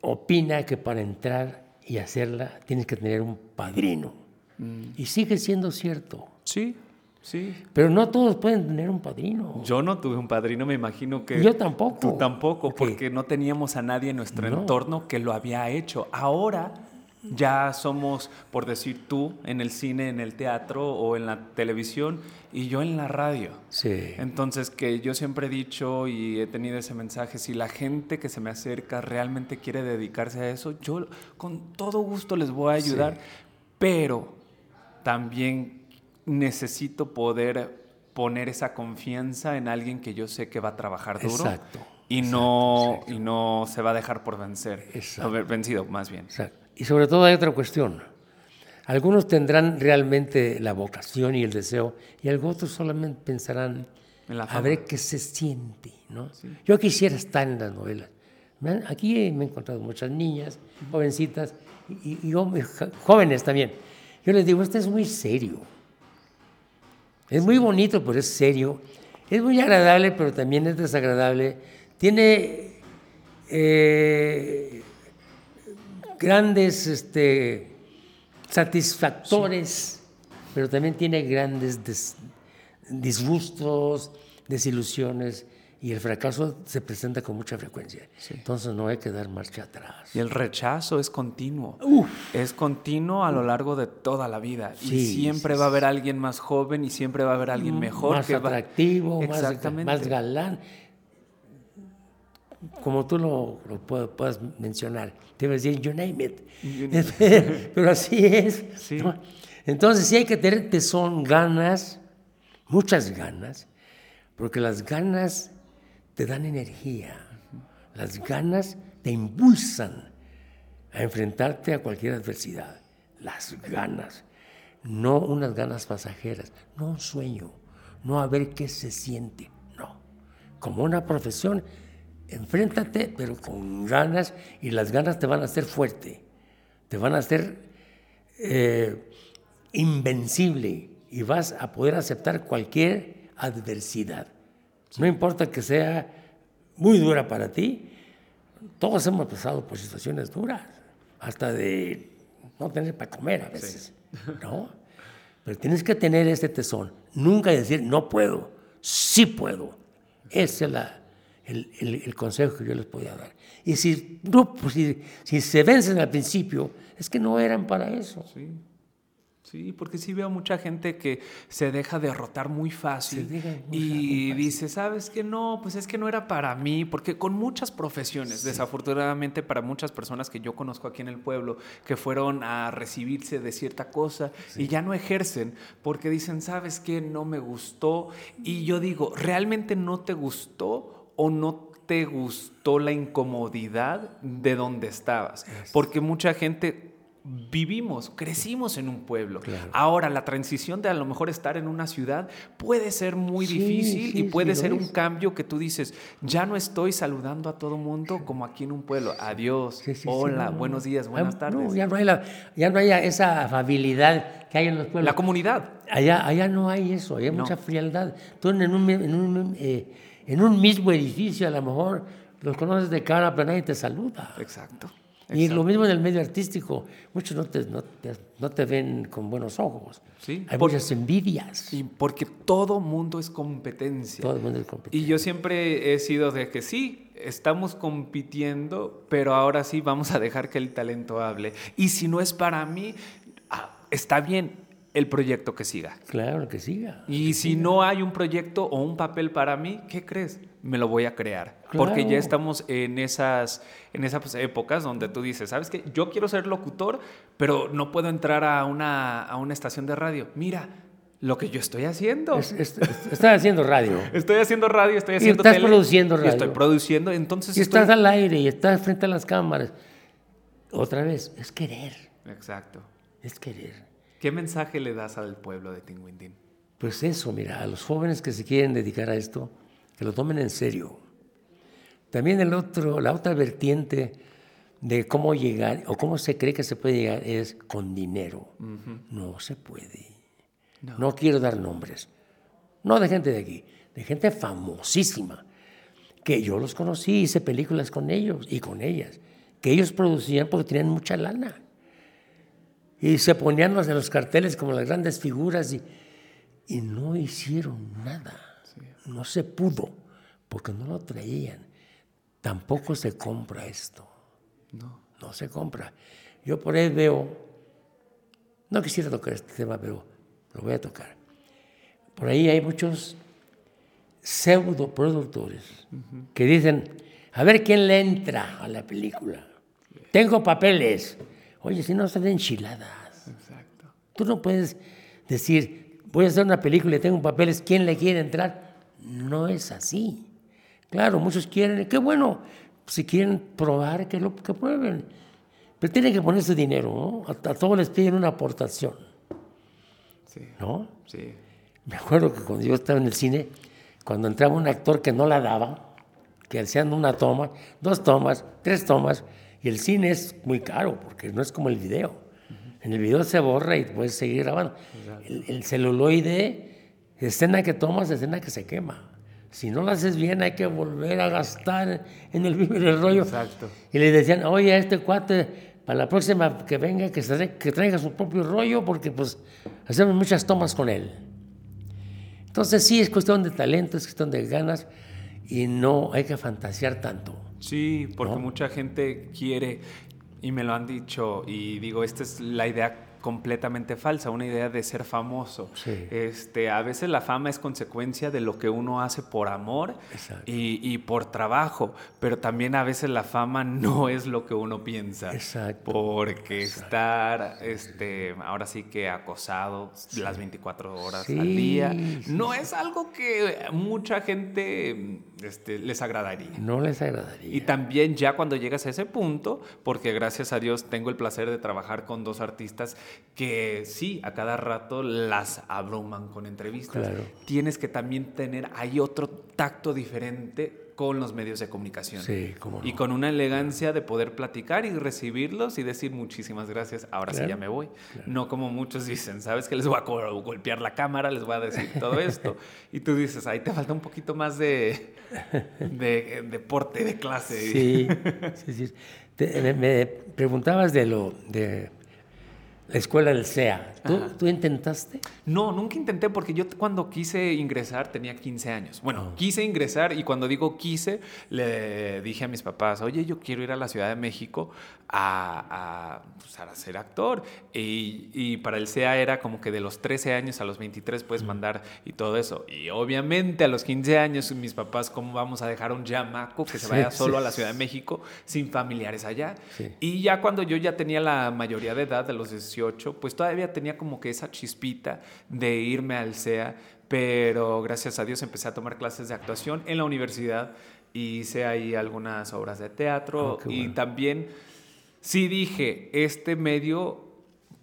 opina que para entrar y hacerla tienes que tener un padrino. Mm. Y sigue siendo cierto. Sí, sí. Pero no todos pueden tener un padrino. Yo no tuve un padrino, me imagino que... Yo tampoco. Tú tampoco, porque no teníamos a nadie en nuestro entorno que lo había hecho. Ahora ya somos, por decir tú, en el cine, en el teatro o en la televisión y yo en la radio. Sí. Entonces, que yo siempre he dicho y he tenido ese mensaje, si la gente que se me acerca realmente quiere dedicarse a eso, yo con todo gusto les voy a ayudar, pero también necesito poder poner esa confianza en alguien que yo sé que va a trabajar duro. Exacto. Y, no, y no se va a dejar por vencer. Exacto. Vencido, más bien. Exacto. Y sobre todo hay otra cuestión. Algunos tendrán realmente la vocación y el deseo, y otros solamente pensarán a ver qué se siente. ¿no? Yo quisiera estar en las novelas. Aquí me he encontrado muchas niñas, jovencitas y, jóvenes también. Yo les digo, esto es muy serio. Es muy bonito, pero es serio. Es muy agradable, pero también es desagradable. Tiene eh, grandes este, satisfactores, pero también tiene grandes disgustos, desilusiones y el fracaso se presenta con mucha frecuencia. Entonces no hay que dar marcha atrás. Y el rechazo es continuo. Es continuo a lo largo de toda la vida. y siempre va a haber alguien más joven y siempre va a haber alguien mejor. Más atractivo, más, galán. Como tú lo, puedes, mencionar. Te iba a decir, you name it. Pero así es. Entonces sí hay que tener tesón, ganas, muchas ganas, porque las ganas te dan energía. Las ganas te impulsan a enfrentarte a cualquier adversidad. Las ganas, no unas ganas pasajeras, no un sueño, no a ver qué se siente, no. Como una profesión, enfréntate, pero con ganas, y las ganas te van a hacer fuerte, te van a hacer eh, invencible y vas a poder aceptar cualquier adversidad. No importa que sea muy dura para ti, todos hemos pasado por situaciones duras, hasta de no tener para comer a veces, ¿no? Pero tienes que tener este tesón, nunca decir no puedo, sí puedo. Ese es la, el, el, consejo que yo les podía dar. Y si, no, pues si, si se vencen al principio, es que no eran para eso. Sí. Sí, porque sí veo mucha gente que se deja derrotar muy fácil y dice, ¿sabes qué? No, pues es que no era para mí, porque con muchas profesiones, desafortunadamente para muchas personas que yo conozco aquí en el pueblo, que fueron a recibirse de cierta cosa y ya no ejercen porque dicen, ¿sabes qué? No me gustó. Y yo digo, ¿realmente no te gustó o no te gustó la incomodidad de donde estabas? Porque mucha gente vivimos, crecimos en un pueblo. Ahora, la transición de a lo mejor estar en una ciudad puede ser muy difícil y puede ser un cambio que tú dices, ya no estoy saludando a todo mundo como aquí en un pueblo. Adiós, hola, buenos días, buenas tardes. ya, no hay ya no hay esa afabilidad que hay en los pueblos. La comunidad. Allá, allá no hay eso, hay mucha frialdad. Tú en un, en, un, eh, en un mismo edificio a lo mejor los conoces de cara, pero nadie te saluda. Exacto. Y lo mismo en el medio artístico. Muchos no te, no te, ven con buenos ojos. Sí, Hay muchas envidias. Y porque todo mundo es competencia. Todo mundo es competencia. Y yo siempre he sido de que sí, estamos compitiendo, pero ahora sí vamos a dejar que el talento hable. Y si no es para mí, ah, está bien, el proyecto que siga. Claro, que siga. Y si no hay un proyecto o un papel para mí, ¿qué crees? Me lo voy a crear. Porque ya estamos en esas, en esas épocas donde tú dices, ¿sabes qué? Yo quiero ser locutor, pero no puedo entrar a una, a una estación de radio. Mira, lo que yo estoy haciendo. estás haciendo radio. estoy haciendo radio, estoy haciendo y estás produciendo radio. Y estoy produciendo, entonces... Y estás al aire y estás frente a las cámaras. Otra vez, es querer. Exacto. Es querer. ¿Qué mensaje le das al pueblo de Tinguindín? Pues eso, mira, a los jóvenes que se quieren dedicar a esto, que lo tomen en serio. También el otro, la otra vertiente de cómo llegar o cómo se cree que se puede llegar es con dinero. No se puede. No. quiero dar nombres. No de gente de aquí, de gente famosísima, que yo los conocí, hice películas con ellos y con ellas, que ellos producían porque tenían mucha lana. Y se ponían en los carteles como las grandes figuras y, y no hicieron nada. No se pudo, porque no lo traían. Tampoco se compra esto. No. No se compra. Yo por ahí veo, no quisiera tocar este tema, pero lo voy a tocar. Por ahí hay muchos pseudo productores que dicen, a ver quién le entra a la película. Tengo papeles. Oye, si no son enchiladas. Exacto. Tú no puedes decir, voy a hacer una película y tengo papeles, ¿quién le quiere entrar? No es así. Claro, muchos quieren, qué bueno, si quieren probar, que lo que prueben. Pero tienen que poner su dinero, ¿no? A, todos les piden una aportación. Sí. ¿No? Sí. Me acuerdo que cuando yo estaba en el cine, cuando entraba un actor que no la daba, que hacían una toma, dos tomas, tres tomas, y el cine es muy caro porque no es como el video. En el video se borra y puedes seguir grabando. El, celuloide escena que tomas, escena que se quema. Si no la haces bien, hay que volver a gastar en el rollo. Exacto. Y le decían, oye, a este cuate, para la próxima que venga, que, se- que traiga su propio rollo, porque pues hacemos muchas tomas con él. Entonces sí, es cuestión de talento, es cuestión de ganas, y no hay que fantasear tanto. Sí, porque ¿No? mucha gente quiere, y me lo han dicho, y digo, esta es la idea completamente falsa, una idea de ser famoso. Sí. Este, a veces la fama es consecuencia de lo que uno hace por amor y, y por trabajo, pero también a veces la fama no es lo que uno piensa. Exacto. Porque estar, este, ahora sí que acosado las 24 horas Sí, al día, no es algo que mucha gente este, les agradaría. No les agradaría. Y también ya cuando llegas a ese punto, porque gracias a Dios tengo el placer de trabajar con dos artistas que sí, a cada rato las abruman con entrevistas. Claro. Tienes que también tener, hay otro tacto diferente con los medios de comunicación. Sí, cómo no. Y con una elegancia de poder platicar y recibirlos y decir muchísimas gracias, ahora sí ya me voy. No como muchos dicen, ¿sabes que Les voy a golpear la cámara, les voy a decir todo esto. y tú dices, ahí te falta un poquito más de, de, deporte, de clase. Sí, sí, sí. Te- me preguntabas de lo de la escuela del CEA. ¿Tú, ¿tú intentaste? No, nunca intenté porque yo cuando quise ingresar tenía 15 años. Bueno, quise ingresar y cuando digo quise, le dije a mis papás, oye, yo quiero ir a la Ciudad de México a, a, pues, a ser actor. Y, y para el CEA era como que de los 13 años a los 23 puedes mandar y todo eso. Y obviamente a los 15 años mis papás, ¿cómo vamos a dejar a un chamaco que se vaya sí. solo a la Ciudad de México sin familiares allá? Sí. Y ya cuando yo ya tenía la mayoría de edad, de los 18, pues todavía tenía como que esa chispita de irme al CEA, pero gracias a Dios empecé a tomar clases de actuación en la universidad y hice ahí algunas obras de teatro Oh, qué y bueno. también sí dije, este medio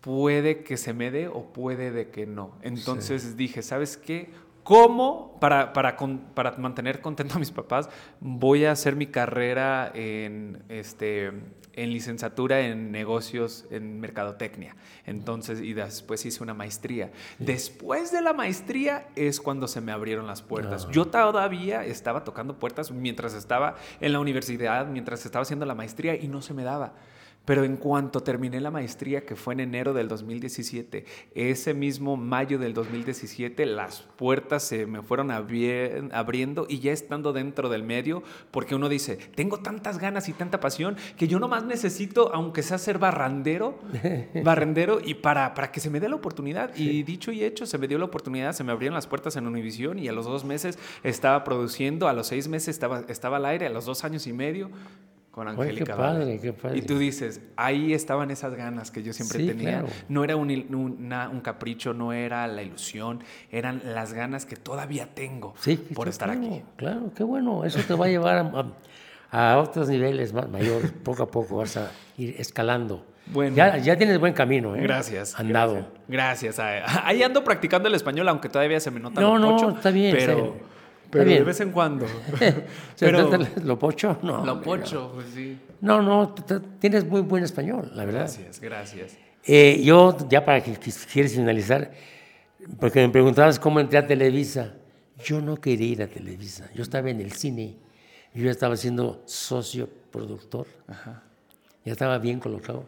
puede que se me dé o puede de que no. Entonces dije, ¿sabes qué? ¿Cómo, para, para, para mantener contento a mis papás, voy a hacer mi carrera en, este, en licenciatura en negocios, en mercadotecnia? Entonces, y después hice una maestría. Después de la maestría es cuando se me abrieron las puertas. Ah. Yo todavía estaba tocando puertas mientras estaba en la universidad, mientras estaba haciendo la maestría y no se me daba. Pero en cuanto terminé la maestría, que fue en enero del 2017, ese mismo mayo del 2017, las puertas se me fueron abri- abriendo y ya estando dentro del medio, porque uno dice, tengo tantas ganas y tanta pasión que yo nomás necesito, aunque sea ser barrandero, barrendero, y para, para que se me dé la oportunidad. Y dicho y hecho, se me dio la oportunidad, se me abrieron las puertas en Univision y a los dos meses estaba produciendo, a los seis meses estaba, estaba al aire, a los dos años y medio. Con Angélica qué padre, qué padre. Y tú dices, ahí estaban esas ganas que yo siempre Sí, tenía. claro. No era un, il- una- un capricho, no era la ilusión, eran las ganas que todavía tengo Sí, por estar claro, aquí. Claro, qué bueno. Eso te va a llevar a, a- a otros niveles más mayores. Poco a poco vas a ir escalando. Bueno. Ya, ya tienes buen camino, ¿eh? Gracias. Andado. Gracias. gracias. Ahí ando practicando el español, aunque todavía se me nota No, no, pocho, está bien, está Pero, bien. Pero de vez en cuando. ¿Se pero ¿Lo pocho? No. lo pocho, pues sí. No, no, tienes muy buen español, la verdad. Gracias, gracias. Eh, yo, ya para que quieres finalizar, porque me preguntabas cómo entré a Televisa. Yo no quería ir a Televisa. Yo estaba en el cine. Yo ya estaba siendo socio productor. Ya estaba bien colocado.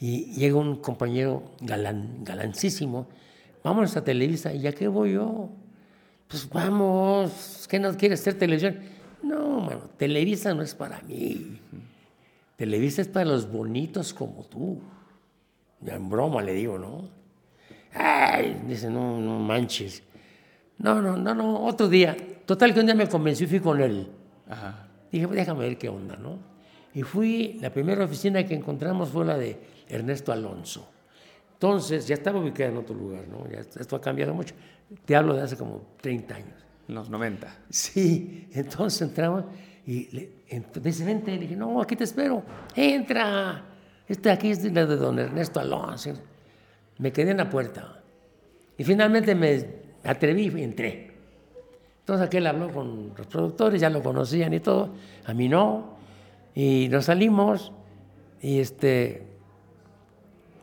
Y llega un compañero galán, galancísimo. Vámonos a Televisa. ¿Y a qué voy yo? Pues vamos. ¿Qué no quieres hacer televisión? No, mano, Televisa no es para mí. Televisa es para los bonitos como tú. Ya en broma le digo, ¿no? Ay, dice, no, no manches. No, no, no, no, otro día. Total que un día me convenció y fui con él. Ajá. Dije, "Pues déjame ver qué onda, ¿no? Y fui, la primera oficina que encontramos fue la de Ernesto Alonso. Entonces, ya estaba ubicada en otro lugar, ¿no? Ya esto ha cambiado mucho. Te hablo de hace como 30 años. En los 90. Sí, entonces entraba y le, ent- dice, vente, le dije, no, aquí te espero, entra, este aquí es la de don Ernesto Alonso. Me quedé en la puerta y finalmente me atreví y entré. Entonces aquel habló con los productores, ya lo conocían y todo, a mí no, y nos salimos y este,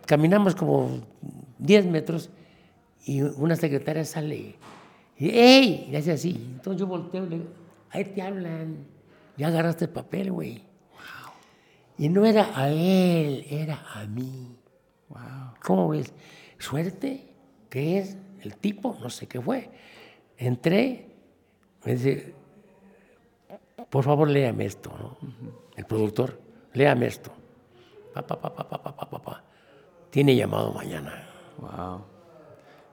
caminamos como 10 metros y una secretaria sale y, ¡Ey! Y hace así. Entonces yo volteo y le digo, ahí te hablan, ya agarraste el papel, güey. Wow. Y no era a él, era a mí. Wow. ¿Cómo ves? Suerte, que es el tipo, no sé qué fue. Entré, me dice, por favor, léame esto, ¿no? El productor, léame esto. Pa, pa, pa, pa, pa, pa, pa, pa. Tiene llamado mañana. Wow.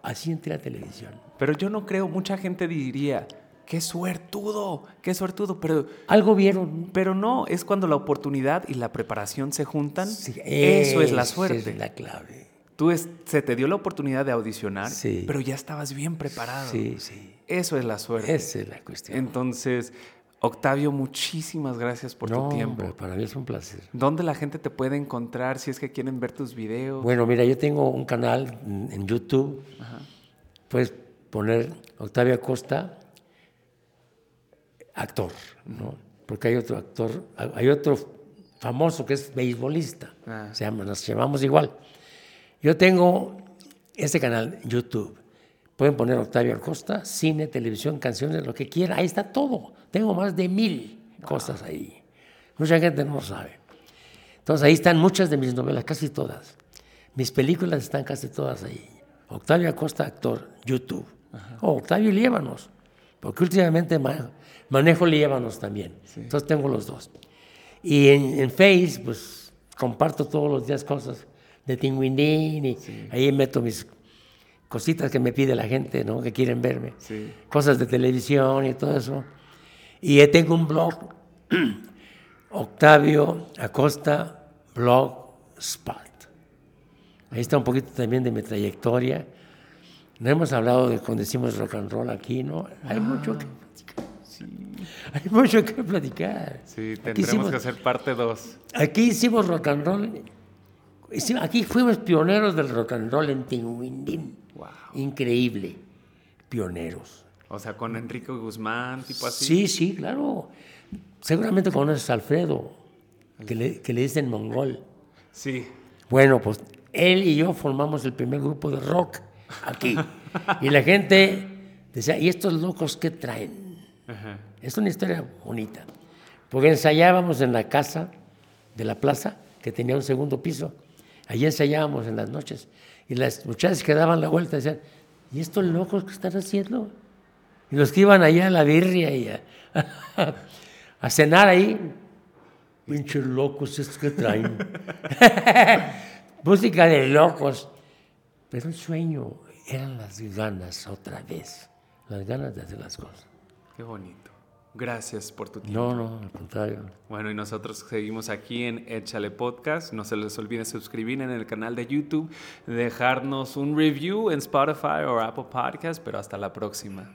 Así entré a televisión. Pero yo no creo, mucha gente diría, qué suertudo, qué suertudo, pero, Algo vieron. pero no, es cuando la oportunidad y la preparación se juntan. Sí, eso es la esa suerte. es la clave. Tú es- se te dio la oportunidad de audicionar, Sí. pero ya estabas bien preparado. Sí, sí. Eso es la suerte. Esa es la cuestión. Entonces, Octavio, muchísimas gracias por no, tu tiempo. hombre, para mí es un placer. ¿Dónde la gente te puede encontrar si es que quieren ver tus videos? Bueno, mira, yo tengo un canal en en YouTube. Puedes poner Octavio Acosta, actor, ¿no? Porque hay otro actor, hay otro famoso que es beisbolista. Ah. Se llama, nos llamamos igual. Yo tengo este canal, YouTube. Pueden poner Octavio Acosta, cine, televisión, canciones, lo que quiera. Ahí está todo. Tengo más de mil cosas ahí. Mucha gente no lo sabe. Entonces ahí están muchas de mis novelas, casi todas. Mis películas están casi todas ahí. Octavio Acosta, actor, YouTube. O Octavio Liévanos, porque últimamente ma- manejo Liévanos también. Entonces tengo los dos. Y en, en Face, pues comparto todos los días cosas de Tinguindín y ahí meto mis cositas que me pide la gente, ¿no? Que quieren verme. Sí. Cosas de televisión y todo eso. Y tengo un blog, Octavio Acosta Blogspot. Ahí está un poquito también de mi trayectoria. No hemos hablado de cuando hicimos rock and roll aquí, ¿no? Hay mucho que platicar. Hay mucho que platicar. Sí, Aquí tendremos hicimos- que hacer parte 2. Aquí hicimos rock and roll. Aquí fuimos pioneros del rock and roll en Tinguindín. Increíble. Pioneros. O sea, con Enrique Guzmán, tipo así. Sí, sí, claro. Seguramente conoces a Alfredo, que le, que le dicen mongol. Sí. Bueno, pues él y yo formamos el primer grupo de rock aquí. Y la gente decía, ¿y estos locos qué traen? Ajá. Es una historia bonita. Porque ensayábamos en la casa de la plaza, que tenía un segundo piso. Allí ensayábamos en las noches. Y las muchachas que daban la vuelta decían, ¿y estos locos qué están haciendo? Y los que iban allá a la birria y a, a cenar ahí, pinches locos, estos que traen. Música de locos. Pero el sueño eran las ganas otra vez, las ganas de hacer las cosas. Qué bonito. Gracias por tu tiempo. No, no, al contrario. Bueno, y nosotros seguimos aquí en Échale Podcast. No se les olvide suscribir en el canal de YouTube, dejarnos un review en Spotify o Apple Podcast, pero hasta la próxima.